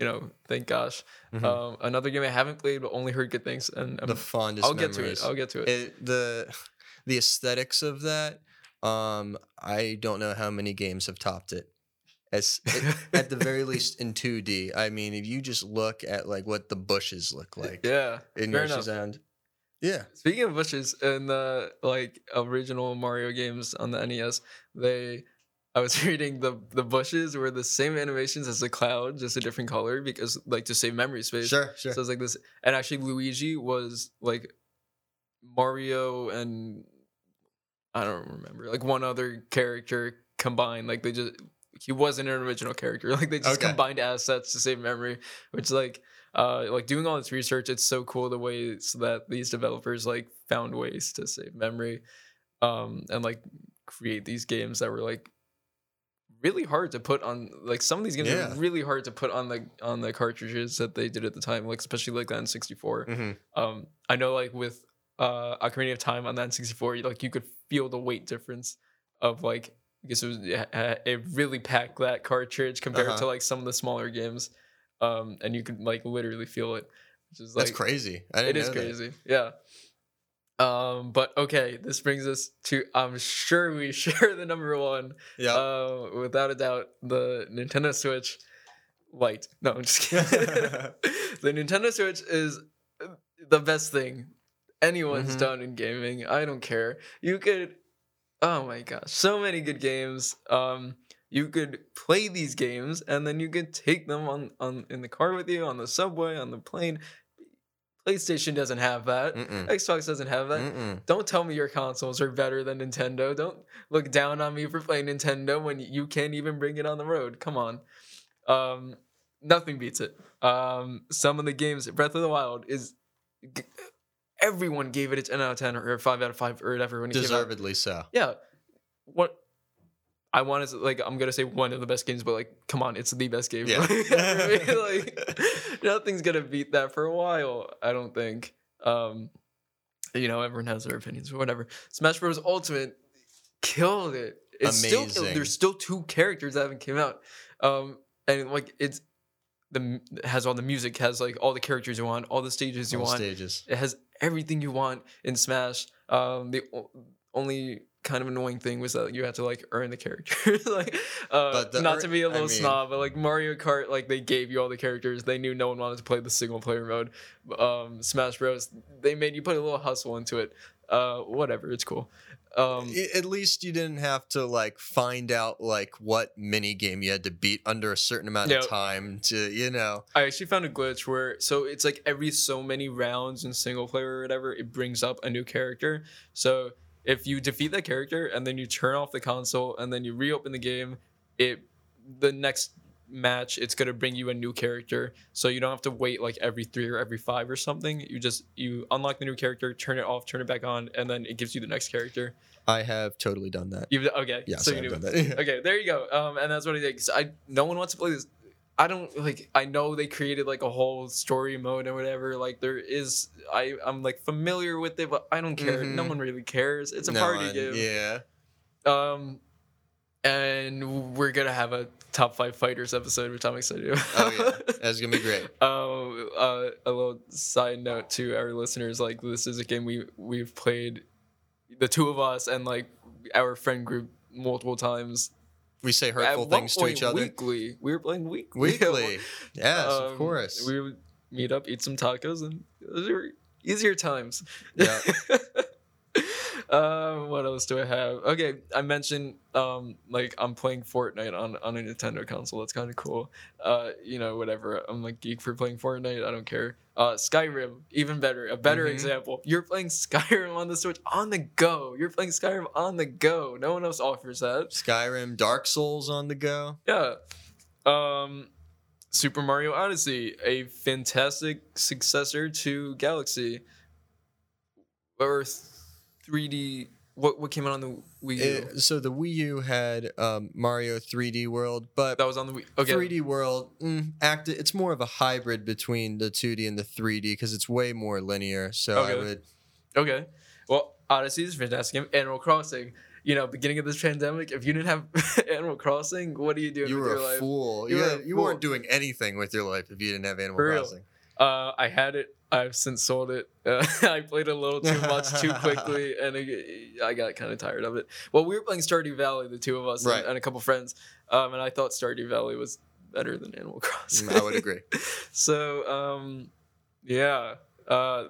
You know, thank gosh. Mhm. Um, another game I haven't played but only heard good things, and the fondest. I'll get to it. I'll get to it. It, the the aesthetics of that. Um, I don't know how many games have topped it. As it, at the very least in 2D. I mean, if you just look at like what the bushes look like yeah. in Yoshi's. Island. Yeah. Speaking of bushes in the like original Mario games on the NES, they I was reading the the bushes were the same animations as the cloud, just a different color because like to save memory space. Sure, sure. So it's like this, and actually Luigi was like Mario and I don't remember like one other character combined. Like they just he wasn't an original character. Like they just Okay. combined assets to save memory, which like uh like doing all this research. It's so cool the ways that these developers like found ways to save memory, um and like create these games that were like really hard to put on like some of these games Yeah. are really hard to put on the on the cartridges that they did at the time like especially like the N64 Mhm. um I know like with uh Ocarina of Time on the N64 like you could feel the weight difference of like because it was it, really packed that cartridge compared Uh-huh. to like some of the smaller games um and you could like literally feel it which is like That's crazy. I didn't is that. crazy yeah um but okay this brings us to i'm sure we share the number one Yeah. uh, without a doubt, the Nintendo Switch Lite. No, I'm just kidding. the Nintendo Switch is the best thing anyone's Mhm. done in gaming. I don't care. You could, oh my gosh, so many good games. Um, you could play these games and then you could take them on on in the car with you, on the subway, on the plane. PlayStation doesn't have that. Mm-mm. Xbox doesn't have that. Mm-mm. Don't tell me your consoles are better than Nintendo. Don't look down on me for playing Nintendo when you can't even bring it on the road. Come on. Um, nothing beats it. Um, some of the games, Breath of the Wild is. g- Everyone gave it a 10 out of 10 or 5 out of 5 or whatever when it. Deservedly so. Yeah. What I want to like I'm gonna say one of the best games, but like come on, it's the best game. Yeah. like nothing's gonna beat that for a while. I don't think. Um, you know, everyone has their opinions or whatever. Smash Bros. Ultimate killed it. It's still killed. Amazing. There's still two characters that haven't came out. Um, and like it's the has all the music, has like all the characters you want, all the stages you All want. stages. It has everything you want in Smash. Um, the only kind of annoying thing was that you had to like earn the characters. like, uh, the not to be a little mean- snob, but like Mario Kart, like they gave you all the characters. They knew no one wanted to play the single player mode. Um, Smash Bros. They made you put a little hustle into it. Uh, whatever, it's cool. Um, At least you didn't have to like find out like what mini game you had to beat under a certain amount Yep. of time to you know. I actually found a glitch where so it's like every so many rounds in single player or whatever, it brings up a new character. So if you defeat that character and then you turn off the console and then you reopen the game, it the next match it's gonna bring you a new character, so you don't have to wait like every three or every five or something. You just you unlock the new character, turn it off, turn it back on, and then it gives you the next character. I have totally done that. You okay? Yes, so I you knew done that. okay, there you go. Um, and that's what I think. 'cause I no one wants to play this. I don't like. I know they created like a whole story mode and whatever. Like there is. I I'm like familiar with it, but I don't care. No Mhm. one really cares. It's a No, party I- game. Yeah. Um, and we're gonna have a top five fighters episode, which I'm excited about. Oh yeah. That's gonna be great. Um, uh, a little side note to our listeners: like this is a game we we've played, the two of us and like our friend group multiple times. We say hurtful one things to each other. Weekly, we were playing weekly. Weekly. Yes, of Um, course. We would meet up, eat some tacos, and those were easier times. Yeah. um, what else do I have? Okay, I mentioned um like I'm playing Fortnite on on a Nintendo console. That's kind of cool. Uh, you know, whatever. I'm like geek for playing Fortnite. I don't care. Uh, Skyrim, even better. A better Mhm. example. You're playing Skyrim on the Switch on the go. You're playing Skyrim on the go. No one else offers that. Skyrim, Dark Souls on the go. Yeah. Um Super Mario Odyssey, a fantastic successor to Galaxy. Or 3D what what came out on the Wii U? It- so the Wii U had um, Mario 3D World, but that was on the Wii. Okay. 3D World mm, act. It's more of a hybrid between the 2D and the 3D because it's way more linear. So I Okay. would. Okay. Well, Odyssey is a fantastic game. Animal Crossing. You know, beginning of this pandemic, if you didn't have Animal Crossing, what are you doing You with were your a life? fool. You You, were you fool. weren't doing anything with your life if you didn't have Animal. Crossing. Uh, I had it. I've since sold it. Uh, I played a little too much too quickly, and it, I got kind of tired of it. Well, we were playing Stardew Valley, the two of us, and- Right. and, a couple friends, um, and I thought Stardew Valley was better than Animal Crossing. I would agree. so, um, yeah, uh,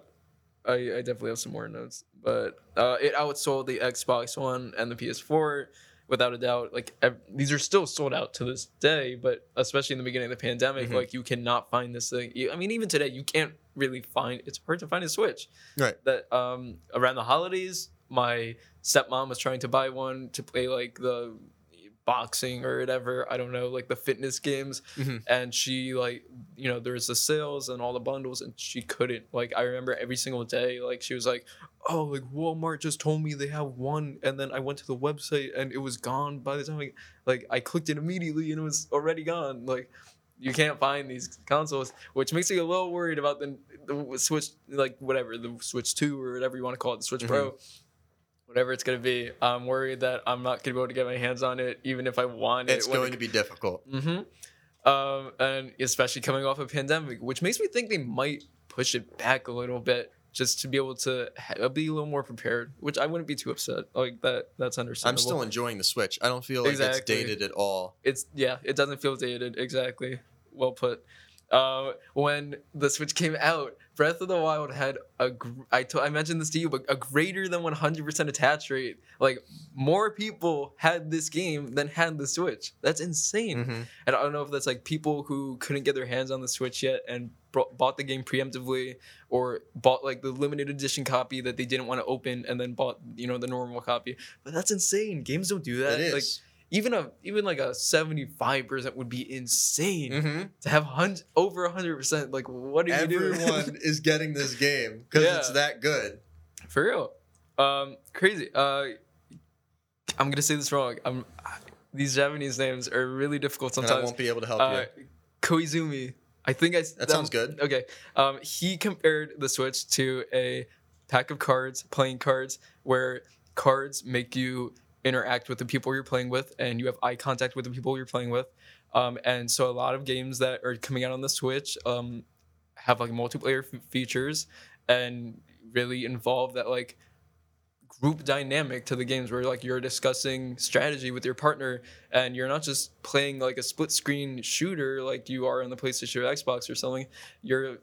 I, I definitely have some more notes, but uh, it outsold the Xbox One and the PS4 without a doubt. Like ev- these are still sold out to this day, but especially in the beginning of the pandemic, Mhm. like you cannot find this thing. I mean, even today, you can't really find. It's hard to find a Switch. Right. That um around the holidays, my stepmom was trying to buy one to play like the boxing or whatever i don't know like the fitness games Mhm. and she like you know there's the sales and all the bundles and she couldn't like i remember every single day like she was like oh like walmart just told me they have one and then i went to the website and it was gone by the time I, like i clicked it immediately and it was already gone like you can't find these consoles which makes me a little worried about the, the switch like whatever the switch 2 or whatever you want to call it the switch Mhm. pro whatever it's going to be i'm worried that i'm not going to be able to get my hands on it even if i want it It's going it to be difficult. Mm-hmm. Um, and especially coming off a pandemic, which makes me think they might push it back a little bit just to be able to ha- be a little more prepared. Which I wouldn't be too upset. Like that. That's understandable. I'm still enjoying the Switch. I don't feel like Exactly. it's dated at all. It's yeah. It doesn't feel dated. Exactly. Well put. Uh, when the Switch came out, Breath of the Wild had a gr- I to- I mentioned this to you, but a greater than 100% attach rate. Like more people had this game than had the Switch. That's insane. Mhm. And I don't know if that's like people who couldn't get their hands on the Switch yet and bought the game preemptively, or bought like the limited edition copy that they didn't want to open and then bought you know the normal copy. But that's insane. Games don't do that. It Like is. Even a even like a seventy five percent would be insane Mhm. to have hundred over hundred percent. Like what are you doing? Everyone is getting this game because Yeah. it's that good. For real. Um, crazy. Uh, I'm gonna say this wrong. I'm. These Japanese names are really difficult And I won't be able to help uh, you. Koizumi. I think I. That sounds good. Okay. Um, he compared the Switch to a pack of cards, playing cards, where cards make you interact with the people you're playing with, and you have eye contact with the people you're playing with. Um, and so a lot of games that are coming out on the Switch um, have like multiplayer f- features and really involve that like group dynamic to the games where like you're discussing strategy with your partner and you're not just playing like a split screen shooter like you are on the PlayStation or Xbox or something you're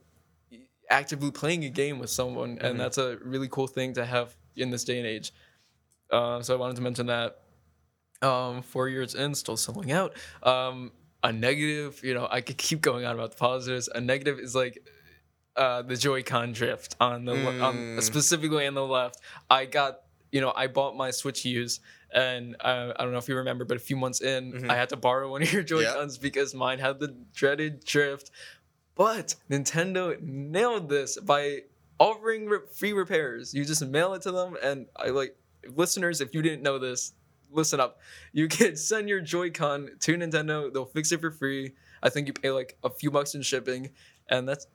actively playing a game with someone Mhm. and that's a really cool thing to have in this day and age uh, so I wanted to mention that um, four years in still selling out um, a negative you know I could keep going on about the positives a negative is like uh, the Joy-Con drift on the on Mm. specifically on the left. I got you know, I bought my Switch used, and uh, I don't know if you remember, but a few months in, Mhm. I had to borrow one of your Joy Cons because mine had the dreaded drift. But Nintendo nailed this by offering re- free repairs. You just mail it to them, and I like listeners. If you didn't know this, listen up. You can send your Joy-Con to Nintendo. They'll fix it for free. I think you pay like a few bucks in shipping, and that's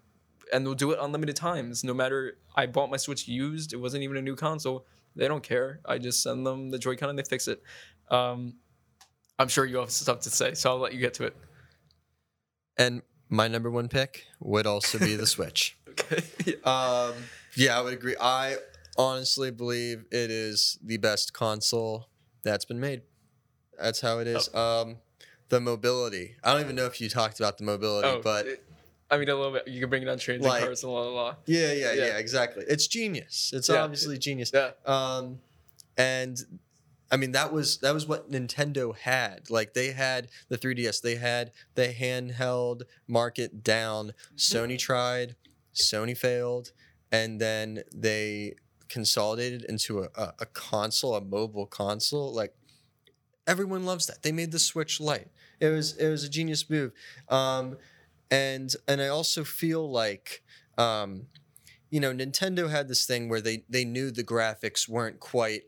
and they'll do it unlimited times. No matter I bought my Switch used, it wasn't even a new console. They don't care. I just send them the Joy-Con and they fix it. Um, I'm sure you have stuff to say, so I'll let you get to it. And my number one pick would also be the Switch. Okay. Um, yeah, I would agree. I honestly believe it is the best console that's been made. That's how it is. Um, the mobility. I don't even know if you talked about the mobility, Oh, but it- I mean a little bit. You can bring it on trains Like- and cars and la la la. yeah, yeah, yeah, Yeah. exactly. It's genius. It's Yeah. obviously genius. Yeah. Um, and I mean that was that was what Nintendo had. Like they had the 3DS, they had the handheld market down. Sony tried, Sony failed, and then they consolidated into a, a, a console, a mobile console. Like everyone loves that. They made the Switch Lite. It was it was a genius move. Um, and and I also feel like um, you know Nintendo had this thing where they they knew the graphics weren't quite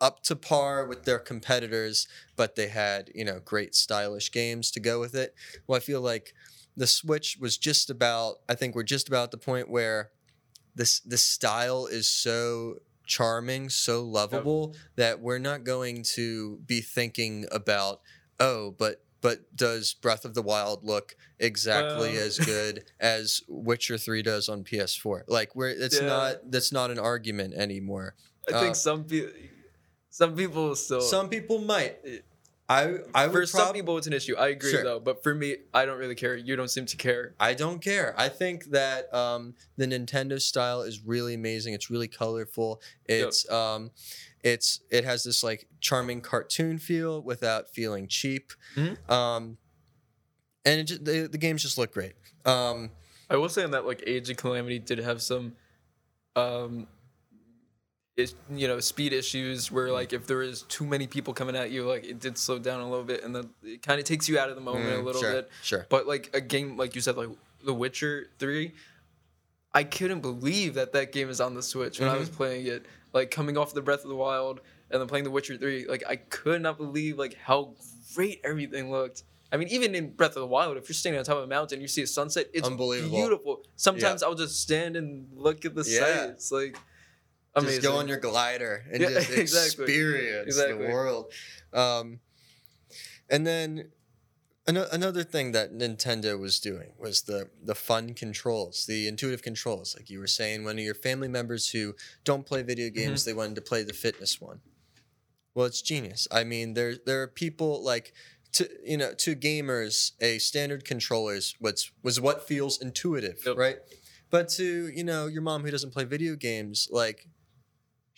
up to par with their competitors, but they had you know great stylish games to go with it. Well, I feel like the Switch was just about. I think we're just about at the point where this the style is so charming, so lovable that we're not going to be thinking about oh, but but does Breath of the Wild look exactly Well- as good as Witcher 3 does on PS4? Like we're it's Yeah. not that's not an argument anymore. I Uh, think some people, some people still. Some people might. I I for would some people, it's an issue. I agree Sure. though, but for me, I don't really care. You don't seem to care. I don't care. I think that um, the Nintendo style is really amazing. It's really colorful. It's um, it's it has this like charming cartoon feel without feeling cheap. Mhm. Um, and it just, the the games just look great. Um, I will say on that like Age of Calamity did have some, um, you know speed issues where like if there is too many people coming at you, like it did slow down a little bit, and then it kind of takes you out of the moment a mm, little sure, bit. Sure. But like a game like you said, like The Witcher Three, I couldn't believe that that game is on the Switch when I Mm-hmm. was playing it. Like coming off the Breath of the Wild and then playing The Witcher Three, like I could not believe like how great everything looked. I mean, even in Breath of the Wild, if you're standing on top of a mountain, you see a sunset. It's Unbelievable. beautiful. Sometimes I'll just stand and look at the Yeah. sights, like amazing. Just go on your glider and Yeah, just exactly. experience Exactly. the world. Um, and then ano- another thing that Nintendo was doing was the the fun controls, the intuitive controls. Like you were saying, one of your family members who don't play video Mm-hmm. games, they wanted to play the fitness one. Well, it's genius. I mean, there there are people like to you know to gamers, a standard controller is what's was what feels intuitive, Yep. right? But to you know your mom who doesn't play video games, like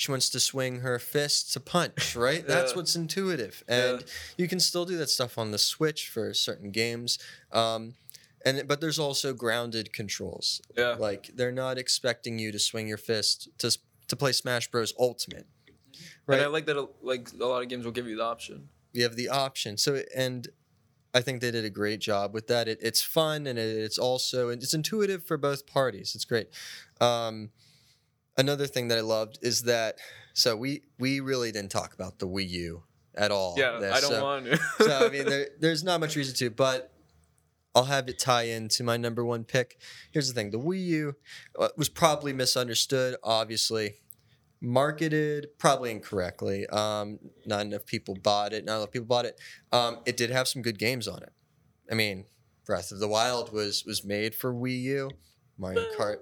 she wants to swing her fist to punch, right? That's Yeah. what's intuitive, and you can still do that stuff on the Switch for certain games. Um, and but there's also grounded controls. Yeah. Like they're not expecting you to swing your fist to to play Smash Bros. Ultimate. And I like that. Like a lot of games will give you the option. You have the option. So and I think they did a great job with that. It, it's fun and it, it's also and it's intuitive for both parties. It's great. Um, another thing that I loved is that so we we really didn't talk about the Wii U at all. Yeah, there, I don't so- want to. so I mean, there, there's not much reason to, but I'll have it tie into my number one pick. Here's the thing: the Wii U uh, was probably misunderstood. Obviously, marketed probably incorrectly. Um, not enough people bought it. Not enough people bought it. Um, it did have some good games on it. I mean, Breath of the Wild was was made for Wii U. Mario Kart.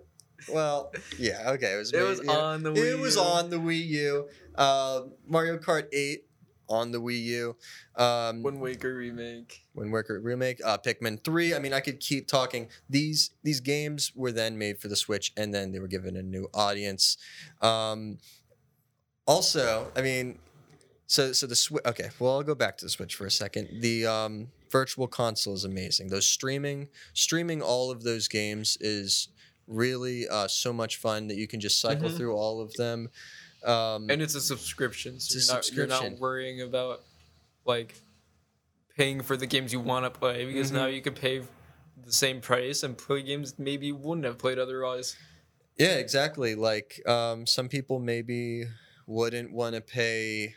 Well, yeah, okay. It was. It made- was yeah. on the It Wii was on the Wii U. Uh, Mario Kart 8 on the Wii U. Um, Wind Waker remake. Wind Waker remake, uh, Pikmin three. I mean, I could keep talking. These these games were then made for the Switch, and then they were given a new audience. Um, also, I mean, so so the Switch. Okay, well, I'll go back to the Switch for a second. The um, Virtual Console is amazing. Those streaming streaming all of those games is really uh, so much fun that you can just cycle Mhm. through all of them. Um, and it's a subscription, so It's a you're, not, you're not worrying about like paying for the games you want to play because now Mhm. you can pay the same price and play games maybe you wouldn't have played otherwise. Yeah, exactly. Like um, some people maybe wouldn't want to pay,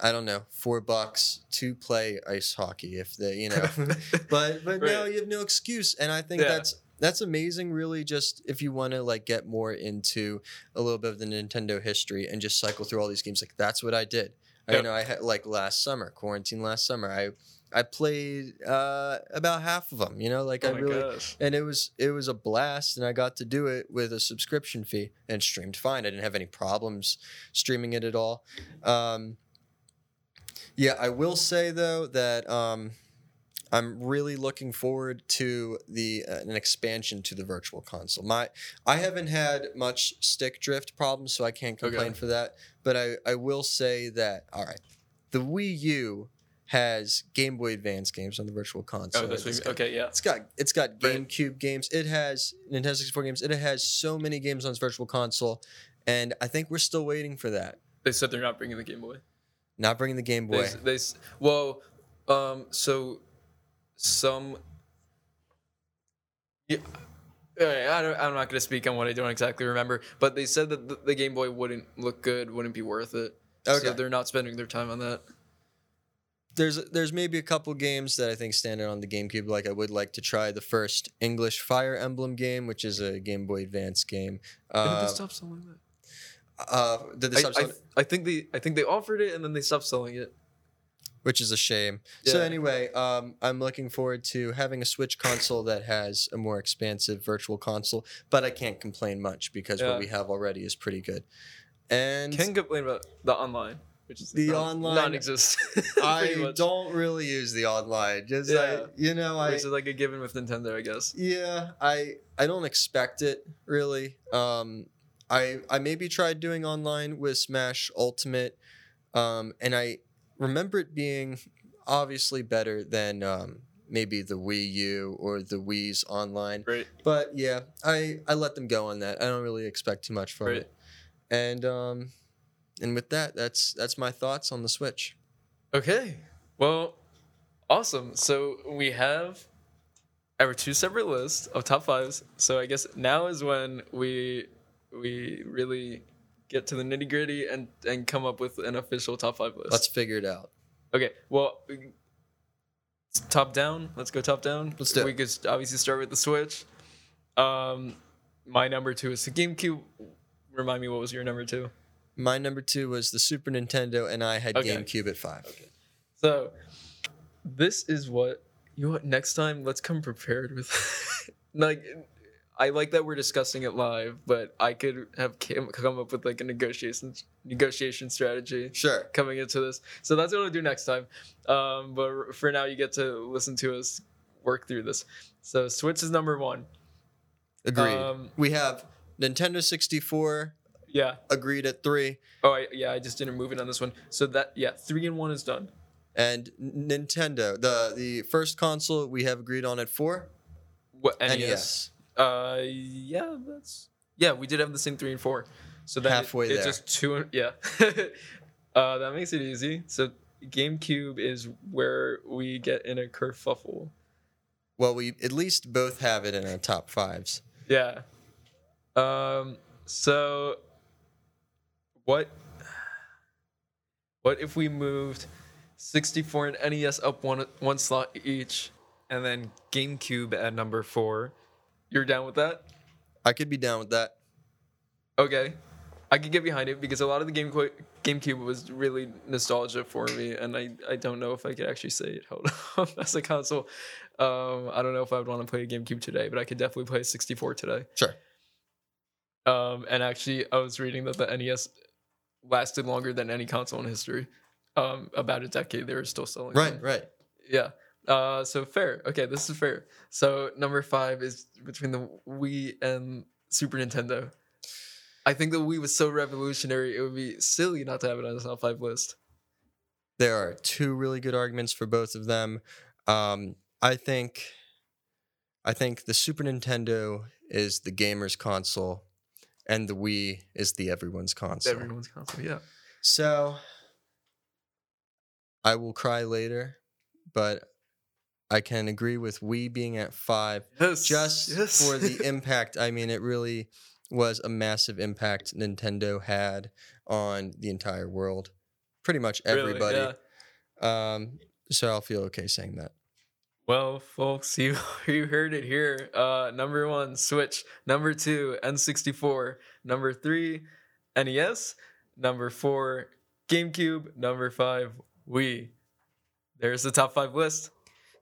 I don't know, four bucks to play ice hockey if they, you know. but but no, Right. you have no excuse, and I think Yeah. that's that's amazing. Really, just if you want to like get more into a little bit of the Nintendo history and just cycle through all these games, like that's what I did. I know I had like last summer, quarantine last summer. I I played uh, about half of them. You know, like oh I really gosh. and it was it was a blast and i got to do it with a subscription fee and streamed fine i didn't have any problems streaming it at all um, yeah i will say though that um, i'm really looking forward to the uh, an expansion to the virtual console my i haven't had much stick drift problems so i can't Okay. complain for that but I, I will say that all right the wii u has game boy advance games on the virtual console Oh, that's It's got- okay, yeah. it's got it's got Right. GameCube games. It has Nintendo 64 games. It has so many games on its virtual console, and I think we're still waiting for that. They said they're not bringing the Game Boy. Not bringing the Game Boy. s- they well, um, so some. Yeah, I don't, I'm not going to speak on what I don't exactly remember, but they said that the, the Game Boy wouldn't look good, wouldn't be worth it. Okay. So they're not spending their time on that. There's there's maybe a couple games that I think stand out on the GameCube. Like I would like to try the first English Fire Emblem game, which is a Game Boy Advance game. When did Uh, they stop selling that? uh, did they I, stop I, selling- I think they I think they offered it and then they stopped selling it. Which is a shame. So anyway, um, I'm looking forward to having a Switch console that has a more expansive virtual console, but I can't complain much because Yeah. what we have already is pretty good. And Can complain about the online, which is The non- online- non-existent. I don't really use the online. Just I, you know, I is like a given with Nintendo, I guess. yeah, I I don't expect it really. Um, I I maybe tried doing online with Smash Ultimate, um, and I remember it being obviously better than um, maybe the Wii U or the Wii's online. Right. But yeah, I I let them go on that. I don't really expect too much from Right. it. And um, and with that, that's that's my thoughts on the Switch. Okay. Well, awesome. So we have our two separate lists of top fives. So I guess now is when we we really get to the nitty gritty and and come up with an official top five list. Let's figure it out. okay. Well, top down. Let's go top down. Let's do it. We could obviously start with the Switch. Um, my number two is the GameCube. Remind me, what was your number two? My number two was the Super Nintendo, and I had Okay. GameCube at five. Okay. So, this is what you know. What next time, let's come prepared with. like, I like that we're discussing it live, but I could have came, come up with like a negotiation negotiation strategy Sure. coming into this. So that's what I'll do next time. Um, but for now, you get to listen to us work through this. So Switch is number one. Agreed. Um, we have Nintendo 64 Yeah. agreed at three, Oh, I, yeah. I just didn't move it on this one. So that yeah, three and one is done. and Nintendo, the the first console we have agreed on at four. What NES? NES. Uh, yeah, that's yeah. We did have the same three and four, so that Halfway it's there. just two. and- Yeah, uh, that makes it easy. So GameCube is where we get in a kerfuffle. Well, we at least both have it in our top fives. Yeah. Um. So, what? What if we moved 64 and NES up one one slot each, and then GameCube at number four? You're down with that? I could be down with that. Okay. I could get behind it because a lot of the game GameCube was really nostalgia for me, and I, I don't know if I could actually say it held up as a console. Um, I don't know if I would want to play a GameCube today, but I could definitely play a 64 today. Sure. Um, and actually, I was reading that the NES lasted longer than any console in history. Um, about a decade, they were still selling. Right, them. right. Yeah. Uh, so fair. Okay, this is fair. So number five is between the Wii and Super Nintendo. I think the Wii was so revolutionary; it would be silly not to have it on the top five list. There are two really good arguments for both of them. Um, I think, I think the Super Nintendo is the gamer's console, and the Wii is the everyone's console. Everyone's console. Yeah. So I will cry later, but I can agree with Wii being at five Yes. just yes. for the impact. I mean, it really was a massive impact Nintendo had on the entire world. Pretty much Really, everybody. yeah. Um, so I'll feel okay saying that. Well, folks, you you heard it here. Uh, number one, Switch. Number two, N64. Number three, NES. Number four, GameCube. Number five, Wii. There's the top five list.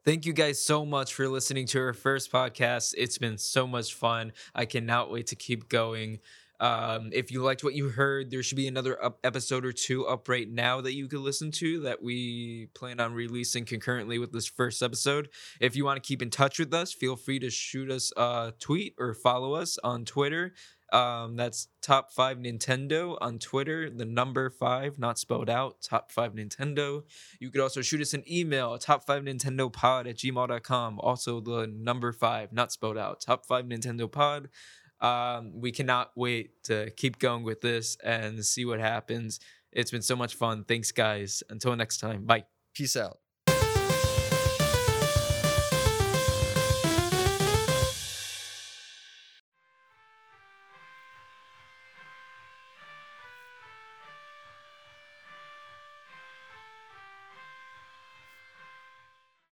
Thank you guys so much for listening to our first podcast. It's been so much fun. I cannot wait to keep going. Um, if you liked what you heard, there should be another episode or two up right now that you could listen to that we plan on releasing concurrently with this first episode. If you want to keep in touch with us, feel free to shoot us a tweet or follow us on Twitter. Um, that's top five Nintendo on Twitter. The number five, not spelled out. Top five Nintendo. You could also shoot us an email, top five Nintendo pod at gmail.com. Also, the number five, not spelled out. Top five Nintendo pod. Um, we cannot wait to keep going with this and see what happens. It's been so much fun. Thanks, guys. Until next time. Bye. Peace out.